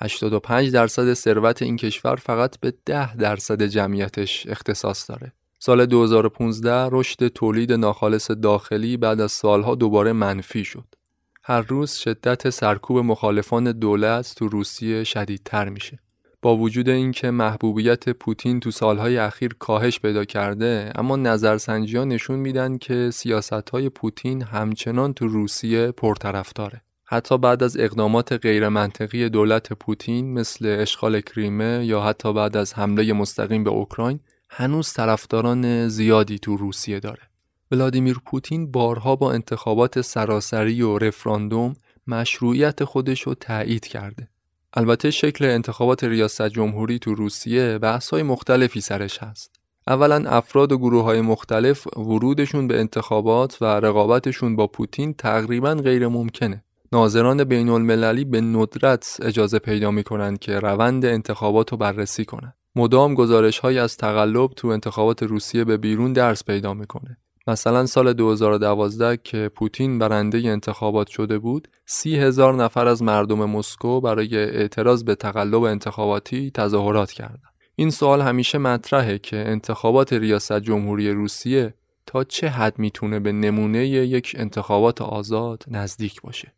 85 درصد ثروت این کشور فقط به 10 درصد جمعیتش اختصاص داره. سال 2015 رشد تولید ناخالص داخلی بعد از سالها دوباره منفی شد. هر روز شدت سرکوب مخالفان دولت تو روسیه شدیدتر میشه. با وجود اینکه محبوبیت پوتین تو سالهای اخیر کاهش پیدا کرده اما نظرسنجی ها نشون میدن که سیاست های پوتین همچنان تو روسیه پرطرفداره. حتی بعد از اقدامات غیرمنطقی دولت پوتین مثل اشغال کریمه یا حتی بعد از حمله مستقیم به اوکراین هنوز طرفداران زیادی تو روسیه داره. ولادیمیر پوتین بارها با انتخابات سراسری و رفراندوم مشروعیت خودش رو تایید کرده. البته شکل انتخابات ریاست جمهوری تو روسیه بحث های مختلفی سرش هست. اولا افراد و گروه های مختلف ورودشون به انتخابات و رقابتشون با پوتین تقریبا غیر ممکنه. ناظران بین المللی به ندرت اجازه پیدا می‌کنند که روند انتخابات رو بررسی کنند. مدام گزارش های از تقلب تو انتخابات روسیه به بیرون درس پیدا می‌کنه. مثلا سال 2012 که پوتین برنده انتخابات شده بود سی هزار نفر از مردم مسکو برای اعتراض به تقلب انتخاباتی تظاهرات کردند. این سوال همیشه مطرحه که انتخابات ریاست جمهوری روسیه تا چه حد می‌تونه به نمونه یک انتخابات آزاد نزدیک باشه.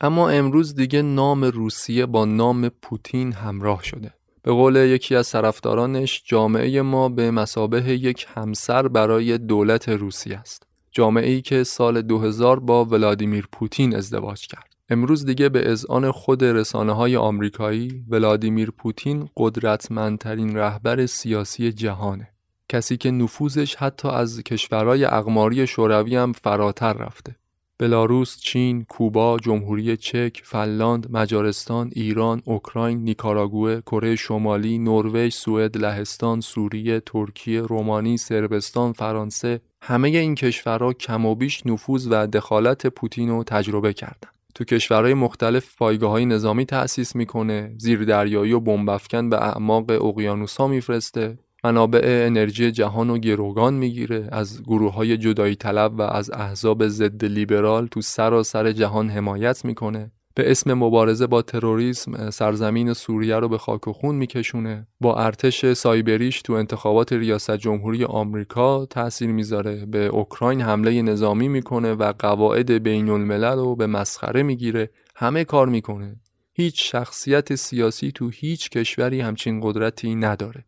اما امروز دیگه نام روسیه با نام پوتین همراه شده. به قول یکی از طرفدارانش جامعه ما به مسابه یک همسر برای دولت روسیه است. جامعه ای که سال 2000 با ولادیمیر پوتین ازدواج کرد. امروز دیگه به اذعان خود رسانه های آمریکایی ولادیمیر پوتین قدرتمندترین رهبر سیاسی جهانه. کسی که نفوذش حتی از کشورهای اقماری شوروی هم فراتر رفته. بلاروس، چین، کوبا، جمهوری چک، فنلاند، مجارستان، ایران، اوکراین، نیکاراگوه، کره شمالی، نروژ، سوئد، لهستان، سوریه، ترکیه، رومانی، سربستان، فرانسه همه این کشورها کم و بیش نفوذ و دخالت پوتین رو تجربه کردند. تو کشورهای مختلف پایگاه های نظامی تأسیس می‌کنه، زیر دریایی و بمبافکن به اعماق اقیانوسها میفرسته، منابع انرژی جهان و گروگان می‌گیره از گروه های جدایی طلب و از احزاب ضد لیبرال تو سراسر جهان حمایت می‌کنه. به اسم مبارزه با تروریسم سرزمین سوریه رو به خاک و خون میکشونه. با ارتش سایبریش تو انتخابات ریاست جمهوری آمریکا تاثیر می‌ذاره. به اوکراین حمله نظامی می‌کنه و قواعد بین الملل رو به مسخره می‌گیره. همه کار می‌کنه. هیچ شخصیت سیاسی تو هیچ کشوری همچین قدرتی نداره.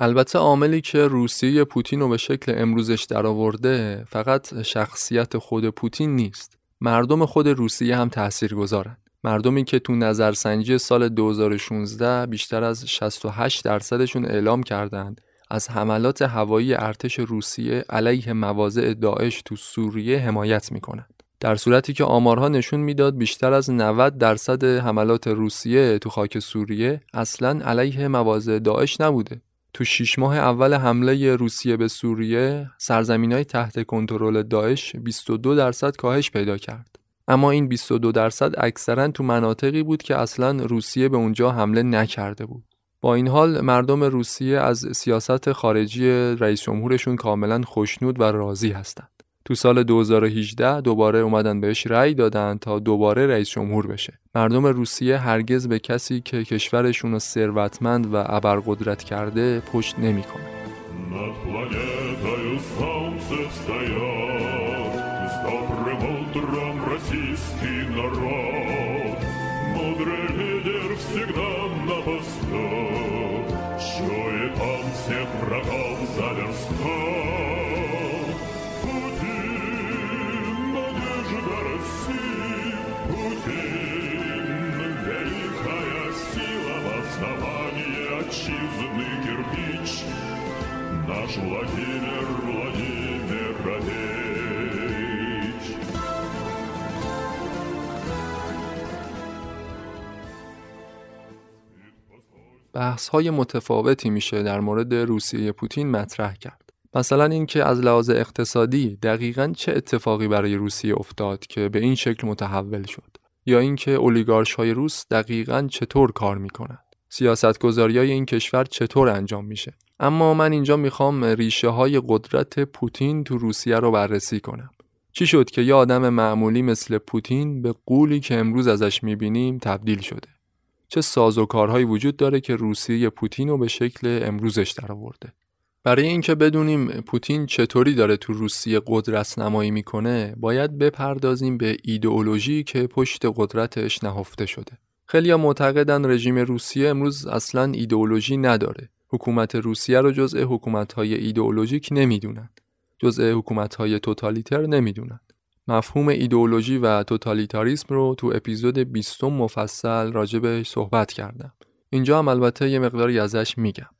البته عاملی که روسیه پوتین رو به شکل امروزش درآورده فقط شخصیت خود پوتین نیست مردم خود روسیه هم تأثیر گذارن مردمی که تو نظرسنجی سال 2016 بیشتر از 68 درصدشون اعلام کردند از حملات هوایی ارتش روسیه علیه مواضع داعش تو سوریه حمایت می‌کنند. در صورتی که آمارها نشون می‌داد بیشتر از 90 درصد حملات روسیه تو خاک سوریه اصلا علیه مواضع داعش نبوده. تو شیش ماه اول حمله روسیه به سوریه سرزمین های تحت کنترل داعش 22 درصد کاهش پیدا کرد. اما این 22 درصد اکثرا تو مناطقی بود که اصلا روسیه به اونجا حمله نکرده بود. با این حال مردم روسیه از سیاست خارجی رئیس جمهورشون کاملا خوشنود و راضی هستند. تو سال 2018 دوباره اومدن بهش رأی دادن تا دوباره رئیس جمهور بشه. مردم روسیه هرگز به کسی که کشورشون رو ثروتمند و ابرقدرت کرده پشت نمی‌کنه. بحث های متفاوتی میشه در مورد روسیه پوتین مطرح کرد. مثلا اینکه از لحاظ اقتصادی دقیقا چه اتفاقی برای روسیه افتاد که به این شکل متحول شد یا اینکه اولیگارش های روس دقیقا چطور کار می‌کنند سیاستگذاری های این کشور چطور انجام میشه؟ اما من اینجا می‌خوام ریشه های قدرت پوتین تو روسیه رو بررسی کنم. چی شد که یه آدم معمولی مثل پوتین به قولی که امروز ازش می‌بینیم تبدیل شده؟ چه ساز و کارهایی وجود داره که روسیه پوتین رو به شکل امروزش درآورده؟ برای اینکه بدونیم پوتین چطوری داره تو روسیه قدرت نمایی می‌کنه باید بپردازیم به ایدئولوژی که پشت قدرتش نهفته شده. خیلی معتقدن رژیم روسیه امروز اصلا ایدئولوژی نداره. حکومت روسیه رو جزء حکومت‌های ایدئولوژیک نمی‌دونند جزء حکومت‌های توتالیتر نمی‌دونند مفهوم ایدئولوژی و توتالیتاریسم رو تو اپیزود 20 مفصل راجبش صحبت کردم. اینجا هم البته یه مقداری ازش میگم.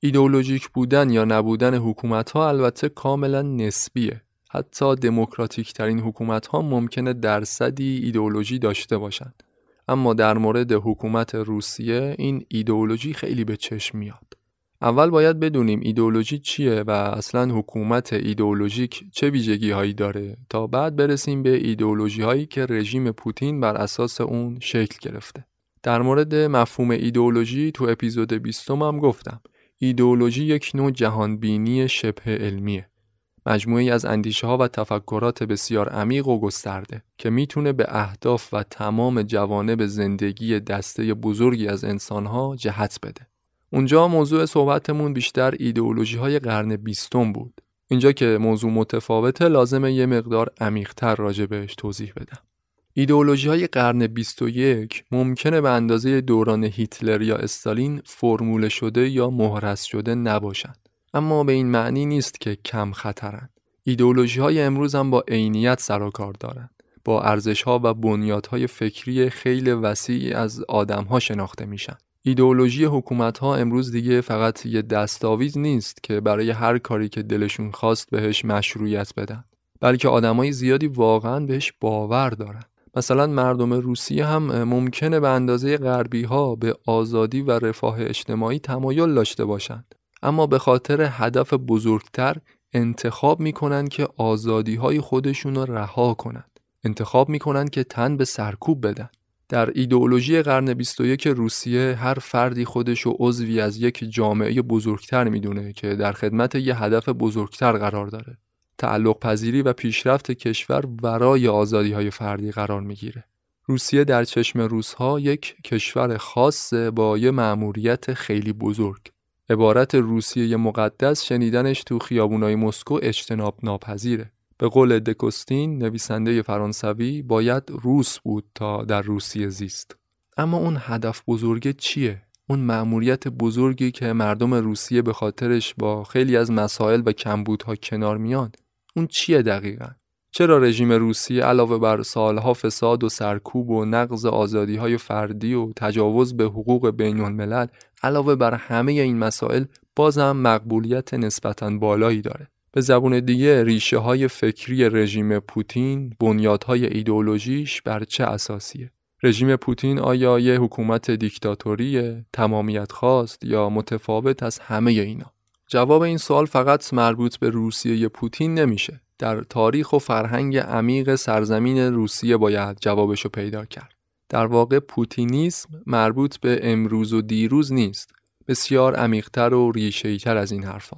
ایدئولوژیک بودن یا نبودن حکومت ها البته کاملا نسبیه. حتی دموکراتیک ترین حکومت ممکنه درصدی ایدئولوژی داشته باشند اما در مورد حکومت روسیه این ایدئولوژی خیلی به چشم میاد. اول باید بدونیم ایدئولوژی چیه و اصلا حکومت ایدئولوژیک چه ویژگی هایی داره تا بعد برسیم به ایدئولوژی هایی که رژیم پوتین بر اساس اون شکل گرفته. در مورد مفهوم ایدئولوژی تو اپیزود 20 هم گفتم. ایدئولوژی یک نوع جهانبینی شبه علمیه. مجموعی از اندیشه ها و تفکرات بسیار عمیق و گسترده که می‌تونه به اهداف و تمام جوانب زندگی دسته بزرگی از انسانها جهت بده. اونجا موضوع صحبتمون بیشتر ایدئولوژی های قرن بیستم بود. اینجا که موضوع متفاوته لازمه یه مقدار عمیقتر راجع بهش توضیح بدم. ایدئولوژی های قرن 21 ممکنه به اندازه دوران هیتلر یا استالین فرموله شده یا مهرس شده نباشند. اما به این معنی نیست که کم خطرند. ایدئولوژی های امروز هم با عینیت سر و کار دارند. با ارزش ها و بنیادهای فکری خیلی وسیعی از آدم ها شناخته میشن. ایدئولوژی حکومت ها امروز دیگه فقط یه دستاویز نیست که برای هر کاری که دلشون خواست بهش مشروعیت بدن بلکه آدمای زیادی واقعا بهش باور دارن مثلا مردم روسیه هم ممکنه به اندازه غربی ها به آزادی و رفاه اجتماعی تمایل داشته باشند اما به خاطر هدف بزرگتر انتخاب می‌کنن که آزادی های خودشون رو رها کنند انتخاب می‌کنن که تن به سرکوب بدن در ایدئولوژی قرن 21 روسیه هر فردی خودش و عضوی از یک جامعه بزرگتر می‌دونه که در خدمت یه هدف بزرگتر قرار داره. تعلق پذیری و پیشرفت کشور ورای آزادی های فردی قرار می‌گیره. روسیه در چشم روسها یک کشور خاصه با یه مأموریت خیلی بزرگ. عبارت روسیه مقدس شنیدنش تو خیابونای مسکو اجتناب ناپذیره. به قول دکوستین نویسنده فرانسوی باید روس بود تا در روسیه زیست. اما اون هدف بزرگه چیه؟ اون مأموریت بزرگی که مردم روسیه به خاطرش با خیلی از مسائل و کمبودها کنار میان اون چیه دقیقا؟ چرا رژیم روسیه علاوه بر سالها فساد و سرکوب و نقض آزادی های فردی و تجاوز به حقوق بین الملل علاوه بر همه این مسائل بازم مقبولیت نسبتا بالایی داره به زبون دیگه ریشه های فکری رژیم پوتین بنیادهای ایدئولوژیش بر چه اساسیه؟ رژیم پوتین آیا یه حکومت دیکتاتوریه، تمامیت خواست یا متفاوت از همه اینا؟ جواب این سوال فقط مربوط به روسیه پوتین نمیشه. در تاریخ و فرهنگ عمیق سرزمین روسیه باید جوابشو پیدا کرد. در واقع پوتینیسم مربوط به امروز و دیروز نیست. بسیار عمیقتر و ریشه‌ای‌تر از این حرف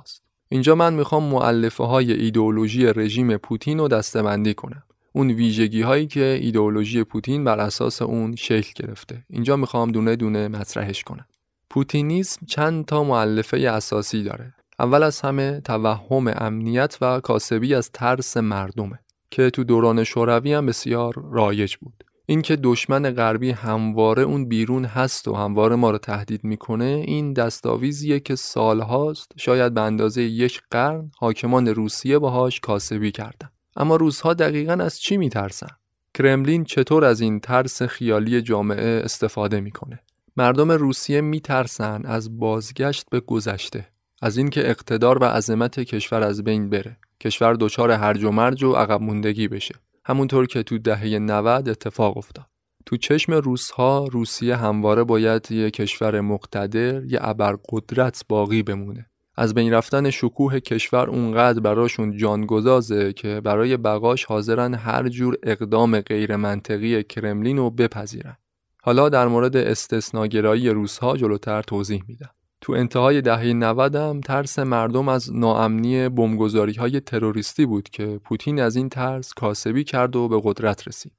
اینجا من می‌خوام معلفه های ایدئولوژی رژیم پوتین رو دستبندی کنم اون ویژگی هایی که ایدئولوژی پوتین بر اساس اون شکل گرفته اینجا می‌خوام دونه دونه مطرحش کنم پوتینیسم چند تا معلفه اساسی داره اول از همه توهم امنیت و کاسبی از ترس مردمه که تو دوران شوروی هم بسیار رایج بود. اینکه دشمن غربی همواره اون بیرون هست و همواره ما رو تهدید می‌کنه این دستاویزیه که سالهاست شاید به اندازه یک قرن حاکمان روسیه باهاش کاسبی کردن. اما روزها دقیقا از چی میترسن؟ کرملین چطور از این ترس خیالی جامعه استفاده می‌کنه؟ مردم روسیه میترسن از بازگشت به گذشته. از اینکه اقتدار و عظمت کشور از بین بره کشور دچار هرج و مرج و عقب موندگی بشه همونطور که تو دهه 90 اتفاق افتاد. تو چشم روسها روسیه همواره باید یه کشور مقتدر یه ابرقدرت باقی بمونه. از بین رفتن شکوه کشور اونقدر براشون جانگذازه که برای بقاش حاضرن هر جور اقدام غیر منطقی کرملین رو بپذیرن. حالا در مورد استثناگرایی روسها جلوتر توضیح میدم. تو انتهای دهه 90 هم ترس مردم از ناامنی بمبگذاری های تروریستی بود که پوتین از این ترس کاسبی کرد و به قدرت رسید.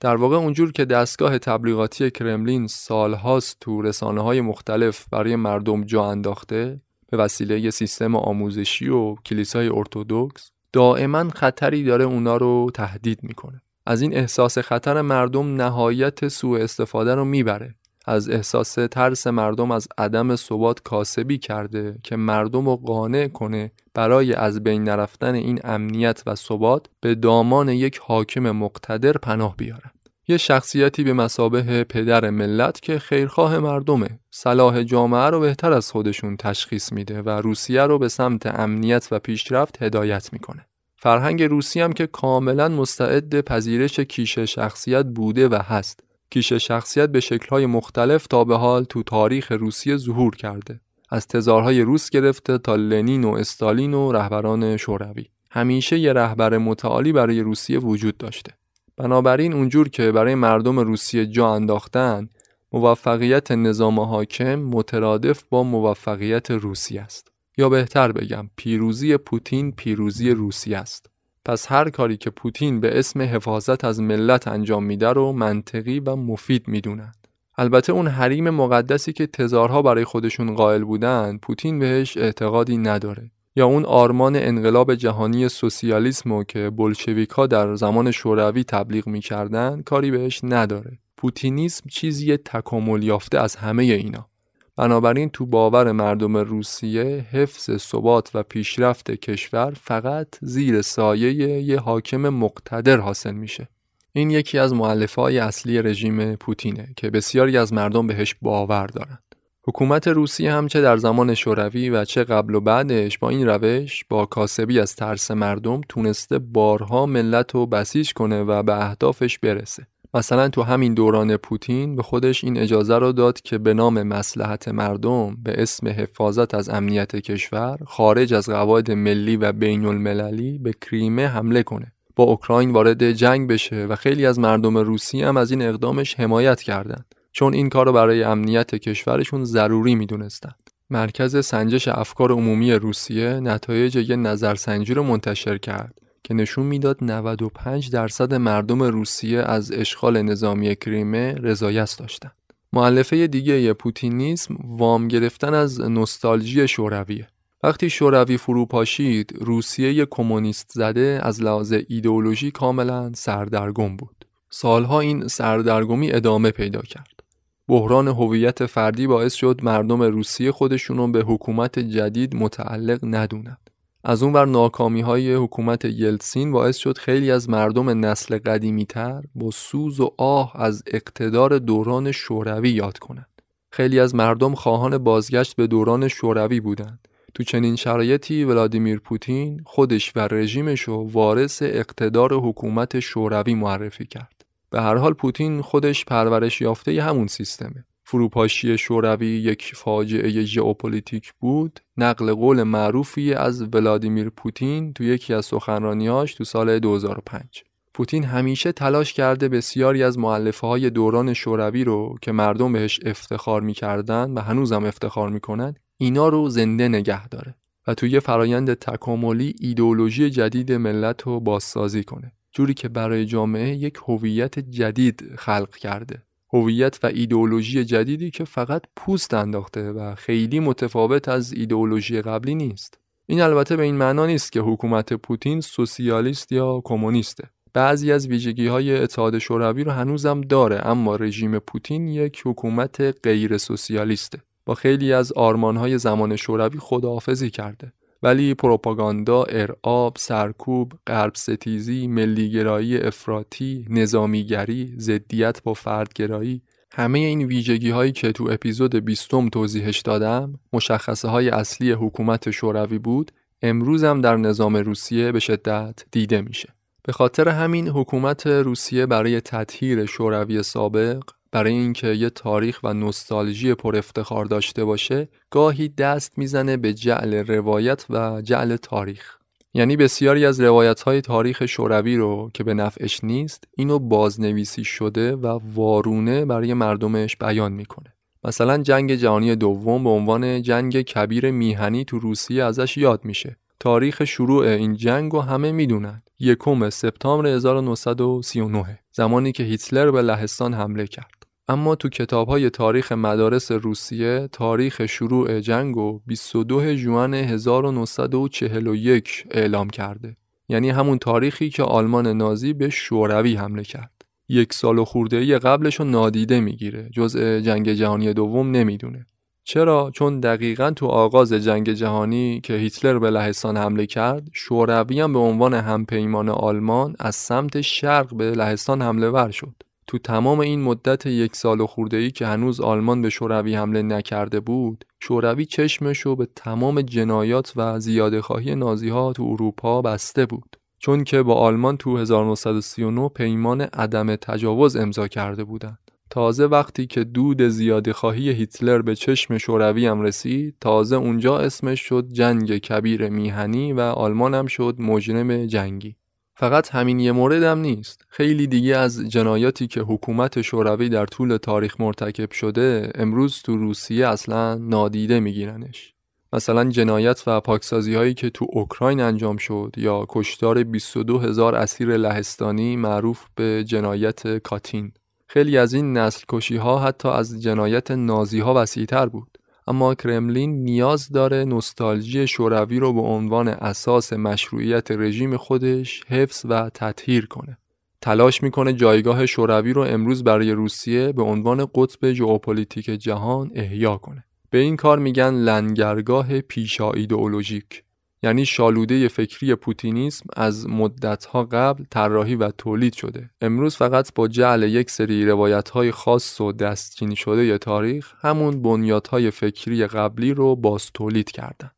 در واقع اونجور که دستگاه تبلیغاتی کرملین سالهاست تو رسانه های مختلف برای مردم جا انداخته به وسیله سیستم آموزشی و کلیسای ارتودکس دائما خطری داره اونا رو تهدید می‌کنه. از این احساس خطر مردم نهایت سوء استفاده رو می‌بره از احساس ترس مردم از عدم ثبات کاسبی کرده که مردم رو قانع کنه برای از بین نرفتن این امنیت و ثبات به دامان یک حاکم مقتدر پناه بیارند. یه شخصیتی به مسابه پدر ملت که خیرخواه مردمه صلاح جامعه رو بهتر از خودشون تشخیص میده و روسیه رو به سمت امنیت و پیشرفت هدایت می‌کنه. فرهنگ روسی هم که کاملا مستعد پذیرش کیش شخصیت بوده و هست کیش شخصیت به شکلهای مختلف تا به حال تو تاریخ روسیه ظهور کرده. از تزارهای روس گرفته تا لنین و استالین و رهبران شوروی. همیشه یه رهبر متعالی برای روسیه وجود داشته. بنابراین اونجور که برای مردم روسیه جا انداختن موفقیت نظام حاکم مترادف با موفقیت روسیه است. یا بهتر بگم پیروزی پوتین پیروزی روسیه است. پس هر کاری که پوتین به اسم حفاظت از ملت انجام میده رو منطقی و مفید می‌دونند. البته اون حریم مقدسی که تزارها برای خودشون قائل بودن پوتین بهش اعتقادی نداره. یا اون آرمان انقلاب جهانی سوسیالیسم که بلشویک در زمان شوروی تبلیغ می‌کردن کاری بهش نداره. پوتینیسم چیزی تکامل یافته از همه اینا. بنابراین تو باور مردم روسیه حفظ ثبات و پیشرفت کشور فقط زیر سایه یه حاکم مقتدر حاصل میشه این یکی از معلفه های اصلی رژیم پوتینه که بسیاری از مردم بهش باور دارند. حکومت روسیه هم چه در زمان شوروی و چه قبل و بعدش با این روش با کاسبی از ترس مردم تونسته بارها ملت رو بسیج کنه و به اهدافش برسه. مثلا تو همین دوران پوتین به خودش این اجازه رو داد که به نام مسلحت مردم به اسم حفاظت از امنیت کشور خارج از قواعد ملی و بین المللی به کریمه حمله کنه با اوکراین وارد جنگ بشه و خیلی از مردم روسی هم از این اقدامش حمایت کردند چون این کار رو برای امنیت کشورشون ضروری می‌دونستند. مرکز سنجش افکار عمومی روسیه نتایج یه نظرسنجی رو منتشر کرد که نشون می‌داد 95 درصد مردم روسیه از اشغال نظامی کریمه رضایت داشتند. معلفه دیگه پوتینیسم وام گرفتن از نوستالژی شورویه. وقتی شوروی فرو پاشید روسیه کمونیست زده از لحاظ ایدئولوژی کاملا سردرگم بود سالها این سردرگمی ادامه پیدا کرد بحران هویت فردی باعث شد مردم روسیه خودشونو به حکومت جدید متعلق ندونند از اون بر ناکامی های حکومت یلتسین باعث شد خیلی از مردم نسل قدیمی تر با سوز و آه از اقتدار دوران شوروی یاد کنند. خیلی از مردم خواهان بازگشت به دوران شوروی بودند تو چنین شرایطی ولادیمیر پوتین خودش و رژیمش رو وارث اقتدار حکومت شوروی معرفی کرد. به هر حال پوتین خودش پرورش یافته همون سیستمه. فروپاشی شوروی یک فاجعه ژئوپلیتیک بود. نقل قول معروفی از ولادیمیر پوتین تو یکی از سخنرانیاش تو سال 2005 پوتین همیشه تلاش کرده بسیاری از مؤلفه های دوران شوروی رو که مردم بهش افتخار می‌کردن و هنوزم افتخار می‌کنن اینا رو زنده نگه داره و توی فرایند تکاملی ایدئولوژی جدید ملت رو بازسازی کنه. جوری که برای جامعه یک هویت جدید خلق کرده. هویت و ایدئولوژی جدیدی که فقط پوست انداخته و خیلی متفاوت از ایدئولوژی قبلی نیست. این البته به این معنا نیست که حکومت پوتین سوسیالیست یا کمونیسته. بعضی از ویژگی های اتحاد شوروی رو هنوزم داره اما رژیم پوتین یک حکومت غیر سوسیالیسته با خیلی از آرمانهای زمان شوروی خداحافظی کرده. ولی پروپاگاندا، ارعاب، سرکوب، غرب ستیزی، ملیگرایی افراطی، نظامیگری، ضدیت با فردگرایی همه این ویژگی هایی که تو اپیزود بیستم توضیحش دادم مشخصه های اصلی حکومت شوروی بود امروز هم در نظام روسیه به شدت دیده میشه. به خاطر همین حکومت روسیه برای تطهیر شوروی سابق برای اینکه یه تاریخ و نوستالژی پر افتخار داشته باشه گاهی دست می‌زنه به جعل روایت و جعل تاریخ. یعنی بسیاری از روایت های تاریخ شوروی رو که به نفعش نیست اینو بازنویسی شده و وارونه برای مردمش بیان می‌کنه. مثلا جنگ جهانی دوم به عنوان جنگ کبیر میهنی تو روسیه ازش یاد میشه. تاریخ شروع این جنگ رو همه می‌دونن. یکم سپتامبر 1939 زمانی که هیتلر به لهستان حمله کرد. اما تو کتاب های تاریخ مدارس روسیه تاریخ شروع جنگ و 22 جوان 1941 اعلام کرده. یعنی همون تاریخی که آلمان نازی به شوروی حمله کرد. یک سال و خورده ای قبلش رو نادیده می‌گیره. جزء جنگ جهانی دوم نمی‌دونه. چرا؟ چون دقیقا تو آغاز جنگ جهانی که هیتلر به لهستان حمله کرد شوروی هم به عنوان همپیمان آلمان از سمت شرق به لهستان حمله ور شد. تو تمام این مدت یک سال و خورده ای که هنوز آلمان به شوروی حمله نکرده بود شوروی چشمشو به تمام جنایات و زیاده خواهی نازی ها تو اروپا بسته بود. چون که با آلمان تو 1939 پیمان عدم تجاوز امضا کرده بودند. تازه وقتی که دود زیاده خواهی هیتلر به چشم شوروی هم رسید تازه اونجا اسمش شد جنگ کبیر میهنی و آلمان هم شد مجرم جنگی. فقط همین یه مورد هم نیست. خیلی دیگه از جنایاتی که حکومت شوروی در طول تاریخ مرتکب شده امروز تو روسیه اصلا نادیده میگیرنش. مثلا جنایت و پاکسازی هایی که تو اوکراین انجام شد یا کشتار 22 هزار اسیر لهستانی معروف به جنایت کاتین. خیلی از این نسل کشی ها حتی از جنایت نازی ها وسیعتر بود. اما کرملین نیاز داره نوستالژی شوروی رو به عنوان اساس مشروعیت رژیم خودش حفظ و تطهیر کنه. تلاش می‌کنه جایگاه شوروی رو امروز برای روسیه به عنوان قطب ژئوپلیتیک جهان احیا کنه. به این کار میگن لنگرگاه پیشا ایدئولوژیک. یعنی شالوده فکری پوتینیسم از مدتها قبل طراحی و تولید شده. امروز فقط با جعل یک سری روایتهای خاص و دستچینی شده تاریخ همون بنیادهای فکری قبلی رو باز تولید کردن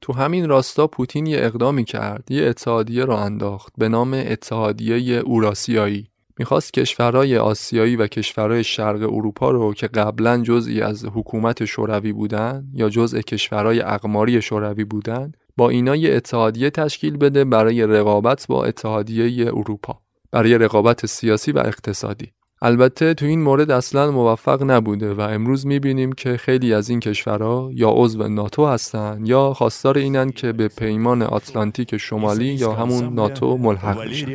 تو همین راستا پوتین یه اقدامی کرد یه اتحادیه رو انداخت به نام اتحادیه اوراسیایی. می‌خواست کشورهای آسیایی و کشورهای شرق اروپا رو که قبلا جزئی از حکومت شوروی بودن یا جزء کشورهای اقماری شوروی بودن با اینا یه اتحادیه تشکیل بده برای رقابت با اتحادیه اروپا برای رقابت سیاسی و اقتصادی. البته تو این مورد اصلا موفق نبوده و امروز می‌بینیم که خیلی از این کشورها یا عضو ناتو هستن یا خواستار اینن که به پیمان آتلانتیک شمالی یا همون ناتو ملحق بشن.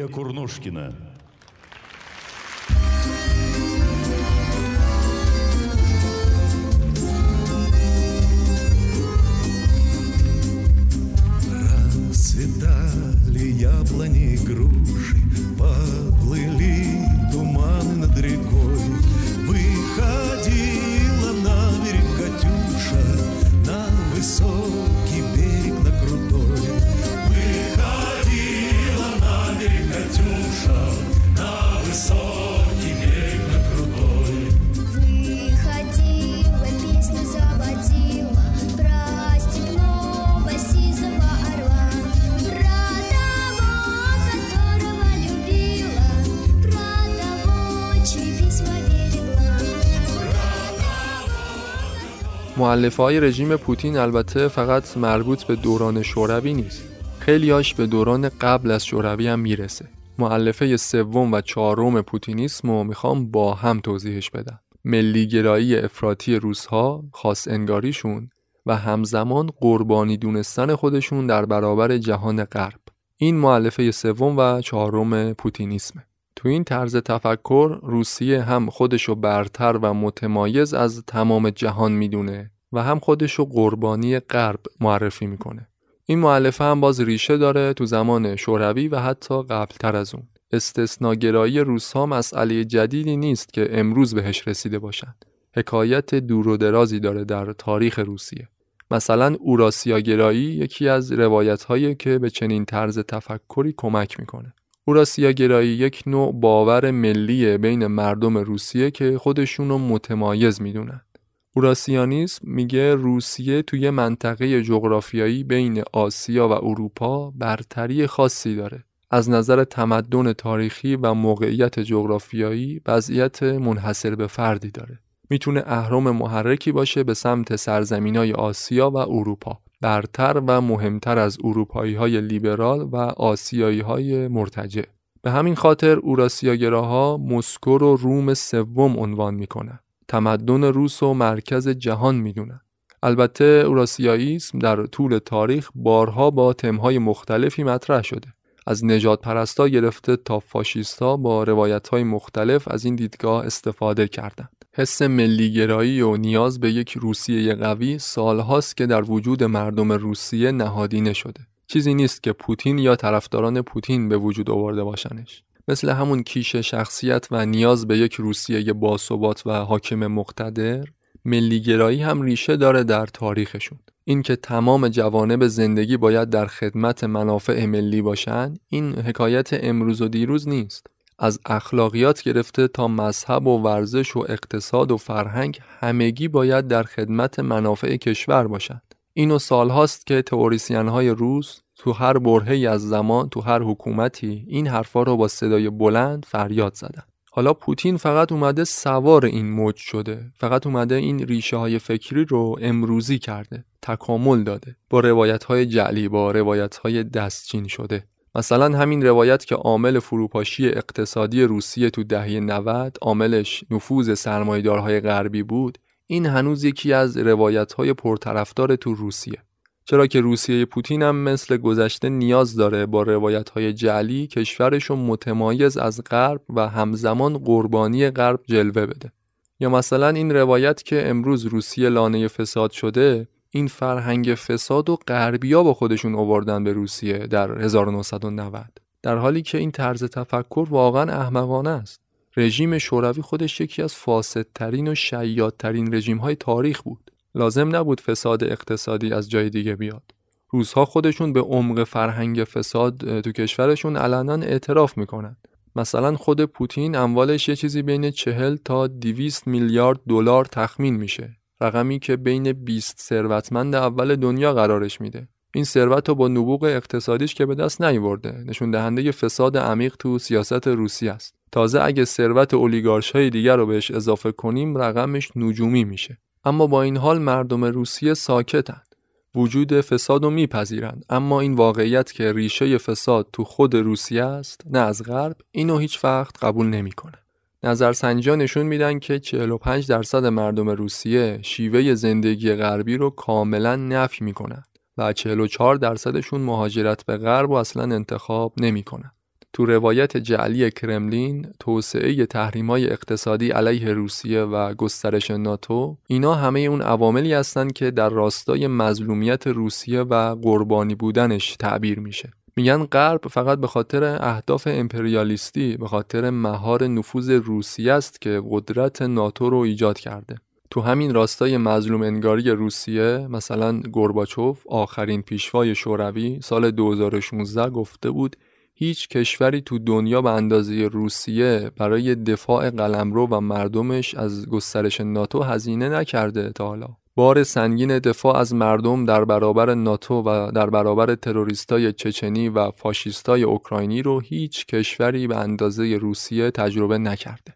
яблони معلفه های رژیم پوتین البته فقط مربوط به دوران شوروی نیست. خیلیاش به دوران قبل از شوروی هم می‌رسه. معلفه سوم و چهارم پوتینیسم رو می‌خوام با هم توضیحش بدم. ملیگرایی افراطی روسها خاص انگاریشون و همزمان قربانی دونستن خودشون در برابر جهان غرب. این معلفه سوم و چهارم پوتینیسمه. تو این طرز تفکر روسیه هم خودشو برتر و متمایز از تمام جهان می‌دونه و هم خودشو قربانی غرب معرفی می‌کنه. این معلفه هم باز ریشه داره تو زمان شوروی و حتی قبلتر از اون. استثناگرایی روس ها مسئله جدیدی نیست که امروز بهش رسیده باشند حکایت دور و درازی داره در تاریخ روسیه. مثلا اوراسیاگرایی یکی از روایت هایی که به چنین طرز تفکری کمک می‌کنه. اوراسیاگرایی یک نوع باور ملی بین مردم روسیه که خودشون رو متمایز می‌دونن. اوراسیانیسم میگه روسیه توی منطقه جغرافیایی بین آسیا و اروپا برتری خاصی داره. از نظر تمدن تاریخی و موقعیت جغرافیایی وضعیت منحصر به فردی داره. می‌تونه اهرم محرکی باشه به سمت سرزمینای آسیا و اروپا. برتر و مهمتر از اروپایی های لیبرال و آسیایی های مرتجع. به همین خاطر اوراسیاگراها مسکو رو روم سوم عنوان می‌کنن. تمدن روس و مرکز جهان می‌دونن. البته اوراسیاییسم در طول تاریخ بارها با تمهای مختلفی مطرح شده. از نجات پرستا گرفته تا فاشیستا با روایت های مختلف از این دیدگاه استفاده کردند. حس ملیگرایی و نیاز به یک روسیه قوی سالهاست که در وجود مردم روسیه نهادینه شده. چیزی نیست که پوتین یا طرفداران پوتین به وجود آورده باشنش. مثل همون کیش شخصیت و نیاز به یک روسیه باثبات و حاکم مقتدر ملیگرایی هم ریشه داره در تاریخشون اینکه تمام جوانب زندگی باید در خدمت منافع ملی باشند این حکایت امروز و دیروز نیست. از اخلاقیات گرفته تا مذهب و ورزش و اقتصاد و فرهنگ همگی باید در خدمت منافع کشور باشند اینو سالهاست که تئوریسین های روس تو هر برهه‌ای از زمان تو هر حکومتی این حرفا رو با صدای بلند فریاد زدن. حالا پوتین فقط اومده سوار این موج شده. فقط اومده این ریشه های فکری رو امروزی کرده. تکامل داده. با روایت های جعلی با روایت های دستچین شده. مثلا همین روایت که عامل فروپاشی اقتصادی روسیه تو دهه 90 عاملش نفوذ سرمایدارهای غربی بود این هنوز یکی از روایت های پرطرفدار تو روسیه. چرا که روسیه پوتین هم مثل گذشته نیاز داره با روایت های جعلی کشورش متمایز از غرب و همزمان قربانی غرب جلوه بده. یا مثلا این روایت که امروز روسیه لانه فساد شده این فرهنگ فساد و غربیا با خودشون آوردن به روسیه در 1990 در حالی که این طرز تفکر واقعا احمقانه است. رژیم شوروی خودش یکی از فاسدترین و شیادترین رژیم های تاریخ بود. لازم نبود فساد اقتصادی از جای دیگه بیاد. روزها خودشون به عمق فرهنگ فساد تو کشورشون علنا اعتراف می‌کنن. مثلا خود پوتین اموالش یه چیزی بین 40 تا 200 میلیارد دلار تخمین میشه. رقمی که بین 20 ثروتمند اول دنیا قرارش میده. این ثروت رو با نبوغ اقتصادیش که به دست نیورده. نشون دهنده فساد عمیق تو سیاست روسی است. تازه اگه ثروت اولیگارش های دیگر رو بهش اضافه کنیم رقمش نجومی میشه. اما با این حال مردم روسیه ساکتند. وجود فساد رو میپذیرند. اما این واقعیت که ریشه فساد تو خود روسیه است نه از غرب اینو هیچ وقت قبول نمی‌کنه. نظرسنجی نشون میدن که 45 درصد مردم روسیه شیوه زندگی غربی رو کاملا نفی می‌کنن و 44 درصدشون مهاجرت به غرب و اصلا انتخاب نمی‌کنن. تو روایت جعلی کرملین توسعه تحریمای اقتصادی علیه روسیه و گسترش ناتو اینا همه اون عواملی هستند که در راستای مظلومیت روسیه و قربانی بودنش تعبیر میشه. میگن غرب فقط به خاطر اهداف امپریالیستی به خاطر مهار نفوذ روسیه است که قدرت ناتو رو ایجاد کرده. تو همین راستای مظلوم انگاری روسیه مثلا گورباچوف آخرین پیشوای شوروی سال 2016 گفته بود هیچ کشوری تو دنیا به اندازه روسیه برای دفاع قلمرو و مردمش از گسترش ناتو هزینه نکرده تا حالا بار سنگین دفاع از مردم در برابر ناتو و در برابر تروریستای چچنی و فاشیستای اوکراینی رو هیچ کشوری به اندازه روسیه تجربه نکرده.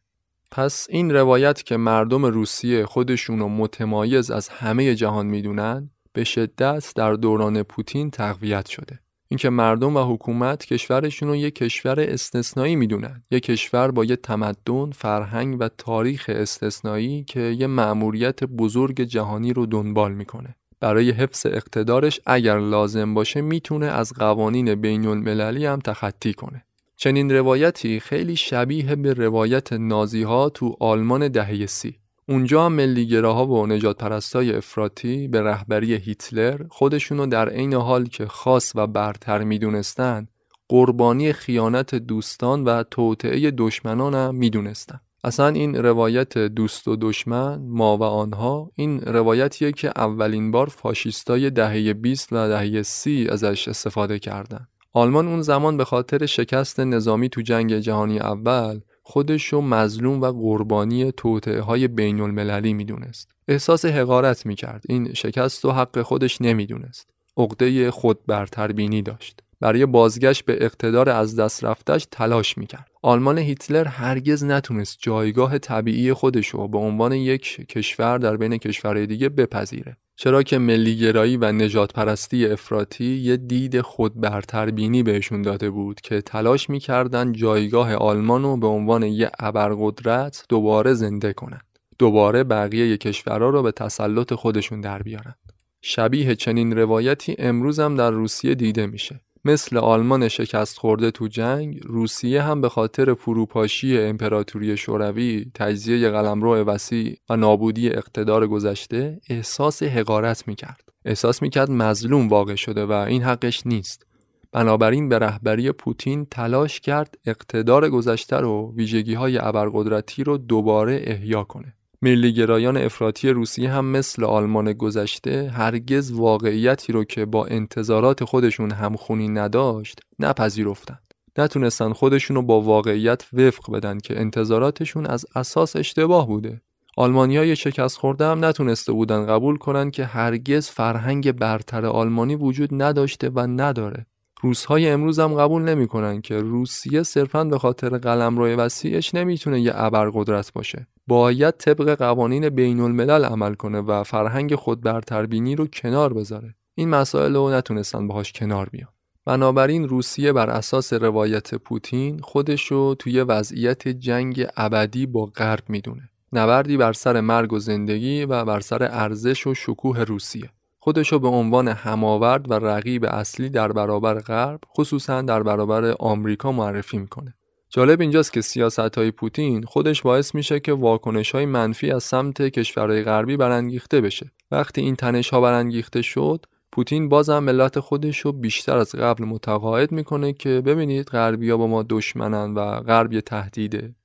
پس این روایت که مردم روسیه خودشونو متمایز از همه جهان می‌دونن به شدت در دوران پوتین تقویت شده. اینکه مردم و حکومت کشورشون رو یک کشور استثنایی می‌دونن. یک کشور با یه تمدن فرهنگ و تاریخ استثنایی که یه مأموریت بزرگ جهانی رو دنبال می‌کنه. برای حفظ اقتدارش اگر لازم باشه می‌تونه از قوانین بین المللی هم تخطی کنه. چنین روایتی خیلی شبیه به روایت نازی ها تو آلمان دهه سی. اونجا ملیگراها و نجات پرستای افراطی به رهبری هیتلر خودشونو در عین حال که خاص و برتر می‌دونستن قربانی خیانت دوستان و توطعه دشمنان هم می‌دونستن. اصلا این روایت دوست و دشمن ما و آنها این روایتیه که اولین بار فاشیستای دهه 20 و دهه 30 ازش استفاده کردن. آلمان اون زمان به خاطر شکست نظامی تو جنگ جهانی اول خودش رو مظلوم و قربانی توطعه های بین المللی می‌دونست. احساس حقارت می‌کرد. این شکست و حق خودش نمی‌دونست. عقده خود برتربینی داشت. برای بازگشت به اقتدار از دست رفتش تلاش می‌کرد. آلمان هیتلر هرگز نتونست جایگاه طبیعی خودش رو به عنوان یک کشور در بین کشورهای دیگه بپذیره. چرا که ملیگرایی و نجات پرستی افراطی یه دید خود برتربینی بهشون داده بود که تلاش می‌کردن جایگاه آلمان رو به عنوان یه ابرقدرت دوباره زنده کنند. دوباره بقیه کشورها رو به تسلط خودشون در بیارن. شبیه چنین روایتی امروز هم در روسیه دیده میشه. مثل آلمان شکست خورده تو جنگ روسیه هم به خاطر فروپاشی امپراتوری شوروی تجزیه قلمرو وسیع و نابودی اقتدار گذشته احساس حقارت می‌کرد. احساس می‌کرد مظلوم واقع شده و این حقش نیست. بنابراین به رهبری پوتین تلاش کرد اقتدار گذشته رو ویژگی های ابرقدرتی رو دوباره احیا کنه. ملیگرایان افراطی روسیه هم مثل آلمان گذشته هرگز واقعیتی رو که با انتظارات خودشون همخونی نداشت نپذیرفتند. نتونستن خودشون رو با واقعیت وفق بدن که انتظاراتشون از اساس اشتباه بوده. آلمانیای شکست خورده هم نتونسته بودن قبول کنن که هرگز فرهنگ برتر آلمانی وجود نداشته و نداره. روسهای امروز هم قبول نمی‌کنن که روسیه صرفا به خاطر قلمرو وسیعش نمی‌تونه یه ابرقدرت باشه. باید طبق قوانین بین الملل عمل کنه و فرهنگ خود برتربینی رو کنار بذاره. این مسائل رو نتونستن باهاش کنار بیان. بنابراین روسیه بر اساس روایت پوتین خودش رو توی وضعیت جنگ ابدی با غرب می‌دونه. نبردی بر سر مرگ و زندگی و بر سر ارزش و شکوه روسیه. خودشو به عنوان هماورد و رقیب اصلی در برابر غرب خصوصا در برابر آمریکا معرفی می‌کنه. جالب اینجاست که سیاست های پوتین خودش باعث میشه که واکنش های منفی از سمت کشورهای غربی برانگیخته بشه. وقتی این تنش ها برانگیخته شد پوتین بازم ملت خودش رو بیشتر از قبل متقاعد می‌کنه که ببینید غربیا با ما دشمنن و غرب یه تهدیده.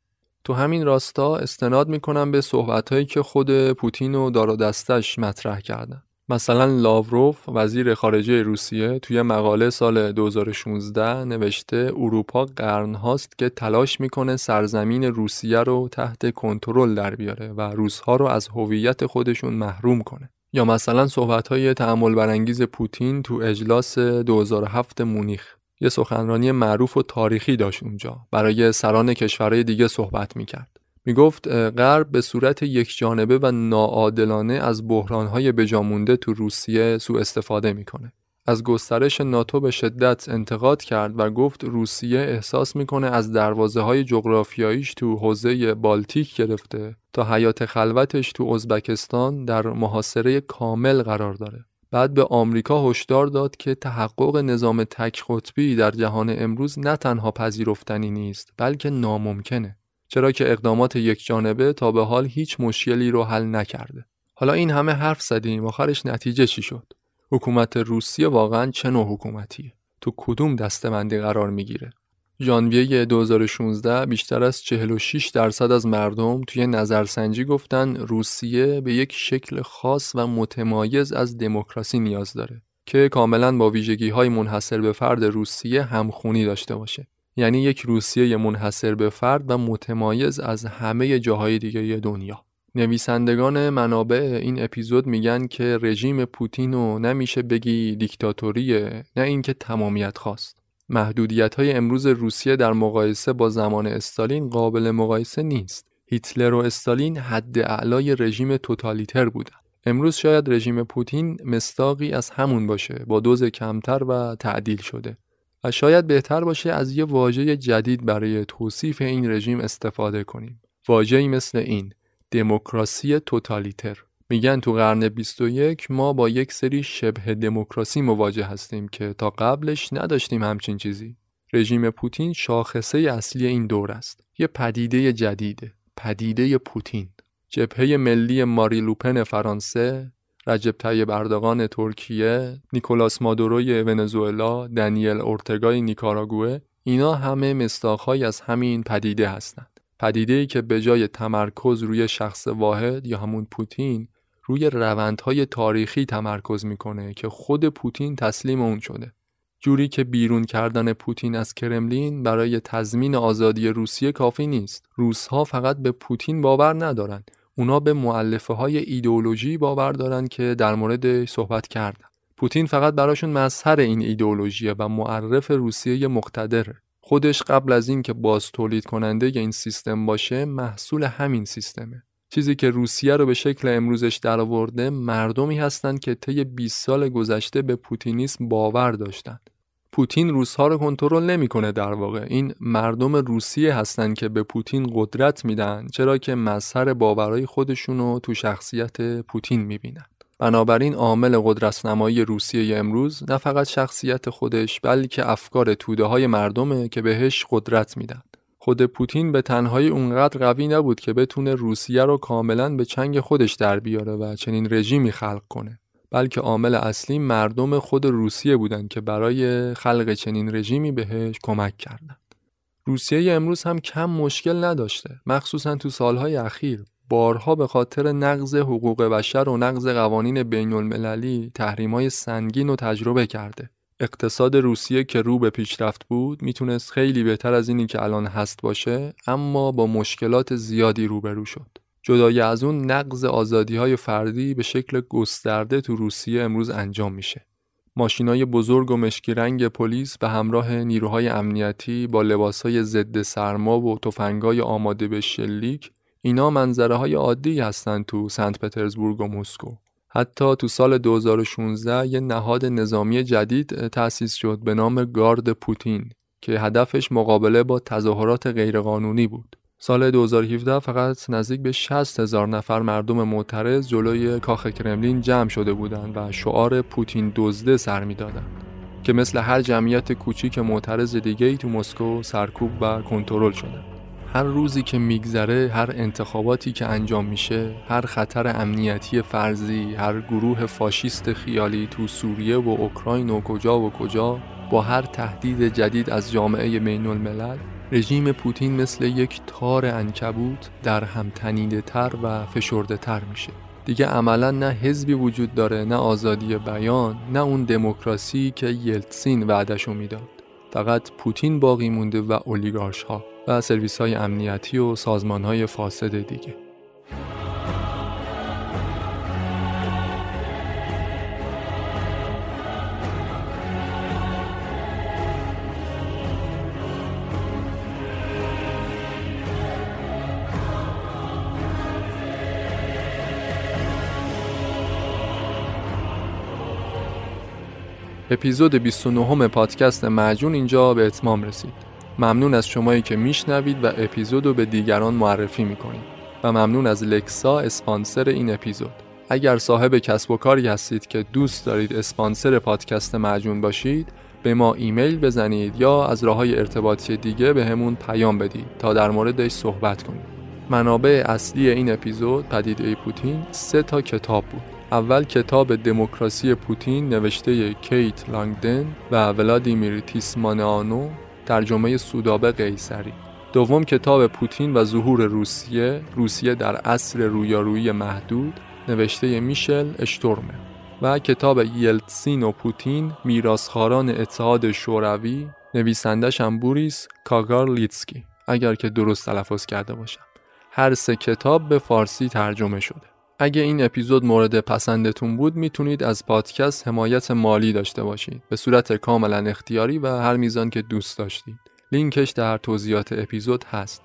تو همین راستا استناد می‌کنم به صحبت که خود پوتین و دار دستش مطرح کردن. مثلا لاوروف وزیر خارجه روسیه توی مقاله سال 2016 نوشته اروپا قرن هاست که تلاش می‌کنه سرزمین روسیه رو تحت کنترل در بیاره و روسها رو از هویت خودشون محروم کنه. یا مثلا صحبت های تعمل برانگیز پوتین تو اجلاس 2007 مونیخ. یه سخنرانی معروف و تاریخی داشت اونجا. برای سران کشورهای دیگه صحبت می‌کرد. می‌گفت غرب به صورت یک جانبه و ناعادلانه از بحرانهای بجامونده تو روسیه سوء استفاده می‌کنه از گسترش ناتو به شدت انتقاد کرد و گفت روسیه احساس می‌کنه از دروازه های جغرافیاییش تو حوزه بالتیک گرفته تا حیات خلوتش تو ازبکستان در محاصره کامل قرار داره. بعد به آمریکا هشدار داد که تحقق نظام تک قطبی در جهان امروز نه تنها پذیرفتنی نیست بلکه ناممکنه. چرا که اقدامات یک جانبه تا به حال هیچ مشکلی رو حل نکرده. حالا این همه حرف زدیم آخرش نتیجه چی شد؟ حکومت روسیه واقعا چه نوع حکومتیه؟ تو کدوم دستمندی قرار می‌گیره؟ ژانویه 2016 بیشتر از 46 درصد از مردم توی نظرسنجی گفتن روسیه به یک شکل خاص و متمایز از دموکراسی نیاز داره که کاملا با ویژگی های منحصر به فرد روسیه همخونی داشته باشه یعنی یک روسیه منحصر به فرد و متمایز از همه جاهای دیگه دنیا. نویسندگان منابع این اپیزود میگن که رژیم پوتین رو نمیشه بگی دیکتاتوریه نه اینکه تمامیت خواست. محدودیت های امروز روسیه در مقایسه با زمان استالین قابل مقایسه نیست. هیتلر و استالین حد اعلای رژیم توتالیتر بودن. امروز شاید رژیم پوتین مستاقی از همون باشه با دوز کمتر و تعدیل شده. و شاید بهتر باشه از یه واژه جدید برای توصیف این رژیم استفاده کنیم. واژه‌ای مثل این دموکراسی توتالیتر. میگن تو قرن 21 ما با یک سری شبه دموکراسی مواجه هستیم که تا قبلش نداشتیم همچین چیزی. رژیم پوتین شاخصه اصلی این دور است. یه پدیده جدیده پدیده پوتین. جبهه ملی ماری لوپن فرانسه رجب طیب اردوغان ترکیه نیکولاس مادوروی ونزوئلا دنیل اورتگای نیکاراگوه اینا همه مستاخهایی از همین پدیده هستند. پدیده که به جای تمرکز روی شخص واحد یا همون پوتین روی روندهای تاریخی تمرکز می‌کنه که خود پوتین تسلیم اون شده. جوری که بیرون کردن پوتین از کرملین برای تضمین آزادی روسیه کافی نیست. روسها فقط به پوتین باور ندارن. اونا به معلفه های ایدئولوژی باور دارن که در مورد صحبت کردن. پوتین فقط براشون مظهر این ایدئولوژیه و معرف روسیه مقتدره. خودش قبل از اینکه باز تولید کننده این سیستم باشه محصول همین سیستمه. چیزی که روسیه رو به شکل امروزش درآورده مردمی هستند که طی 20 سال گذشته به پوتینیسم باور داشتند پوتین روسها رو کنترل نمی‌کنه در واقع. این مردم روسیه هستند که به پوتین قدرت میدن چرا که مظهر باورهای خودشون رو تو شخصیت پوتین می‌بینن. بنابراین عامل قدرتنمایی روسیه امروز نه فقط شخصیت خودش بلکه افکار توده های مردمه که بهش قدرت میدن. خود پوتین به تنهایی اونقدر قوی نبود که بتونه روسیه رو کاملا به چنگ خودش در بیاره و چنین رژیمی خلق کنه. بلکه عامل اصلی مردم خود روسیه بودند که برای خلق چنین رژیمی بهش کمک کردند. روسیه امروز هم کم مشکل نداشته مخصوصا تو سالهای اخیر. بارها به خاطر نقض حقوق بشر و نقض قوانین بین المللی تحریم سنگین و تجربه کرده. اقتصاد روسیه که رو به پیشرفت بود می‌تونست خیلی بهتر از اینی که الان هست باشه اما با مشکلات زیادی روبرو شد. جدای از اون نقض آزادی های فردی به شکل گسترده تو روسیه امروز انجام میشه ماشینای بزرگ و مشکی رنگ پلیس به همراه نیروهای امنیتی با لباسهای ضد سرما و تفنگای آماده به شلیک اینا منظره های عادی هستند تو سنت پترزبورگ و مسکو حتی تو سال 2016 یه نهاد نظامی جدید تأسیس شد به نام گارد پوتین که هدفش مقابله با تظاهرات غیرقانونی بود. سال 2017 فقط نزدیک به 60 هزار نفر مردم معترض جلوی کاخ کرملین جمع شده بودند و شعار پوتین دزده سر می‌دادند که مثل هر جمعیت کوچیک معترض دیگه ای تو مسکو سرکوب و کنترل شدند. هر روزی که میگذره هر انتخاباتی که انجام میشه هر خطر امنیتی فرضی هر گروه فاشیست خیالی تو سوریه و اوکراین و کجا و کجا با هر تهدید جدید از جامعه بین الملل رژیم پوتین مثل یک تار انکبوت در هم تنیده تر و فشرده تر میشه. دیگه عملا نه حزبی وجود داره نه آزادی بیان نه اون دموکراسی که یلتسین وعدشو می‌داد. فقط پوتین باقی مونده و اولیگارش ها و سرویس های امنیتی و سازمان های فاسد دیگه. اپیزود 29 پادکست معجون اینجا به اتمام رسید. ممنون از شمایی که میشنوید و اپیزود رو به دیگران معرفی می‌کنید و ممنون از لکسا اسپانسر این اپیزود. اگر صاحب کسب و کاری هستید که دوست دارید اسپانسر پادکست معجون باشید به ما ایمیل بزنید یا از راه های ارتباطی دیگه به همون پیام بدید تا در موردش صحبت کنید. منابع اصلی این اپیزود پدیده پوتین سه تا کتاب بود. اول کتاب دموکراسی پوتین نوشته کیت لانگدن و ولادیمیر تیسمانانو ترجمه سودابه قیصری. دوم کتاب پوتین و ظهور روسیه روسیه در عصر رویارویی محدود نوشته میشل اشتورمه. و کتاب یلتسین و پوتین میراث‌خواران اتحاد شوروی نویسندش هم بوریس لیتسکی اگر که درست تلفظ کرده باشم. هر سه کتاب به فارسی ترجمه شده. اگه این اپیزود مورد پسندتون بود می‌تونید از پادکست حمایت مالی داشته باشید. به صورت کاملا اختیاری و هر میزان که دوست داشتید. لینکش در توضیحات اپیزود هست.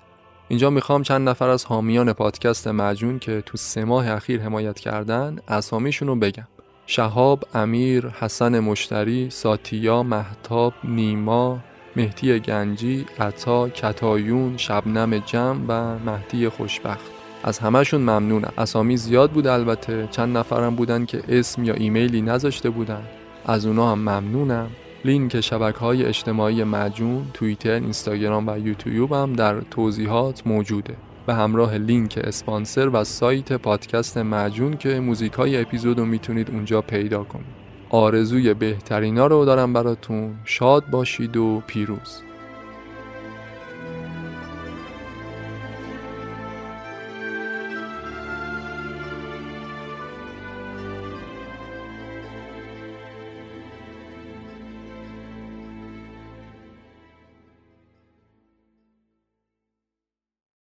اینجا می‌خوام چند نفر از حامیان پادکست مجون که تو سه ماه اخیر حمایت کردن اسامیشون رو بگم. شهاب، امیر، حسن مشتری، ساتیا، محتاب، نیما، مهدی گنجی، عطا، کتایون، شبنم جم و مهدی خوشبخت. از همهشون ممنونم اسامی زیاد بود البته. چند نفرم بودن که اسم یا ایمیلی نذاشته بودن. از اونا هم ممنونم. لینک شبکه های اجتماعی مجون توییتر اینستاگرام و یوتیوب هم در توضیحات موجوده. به همراه لینک اسپانسر و سایت پادکست مجون که موزیک های اپیزود رو می‌تونید اونجا پیدا کنید. آرزوی بهترینا رو دارم براتون. شاد باشید و پیروز.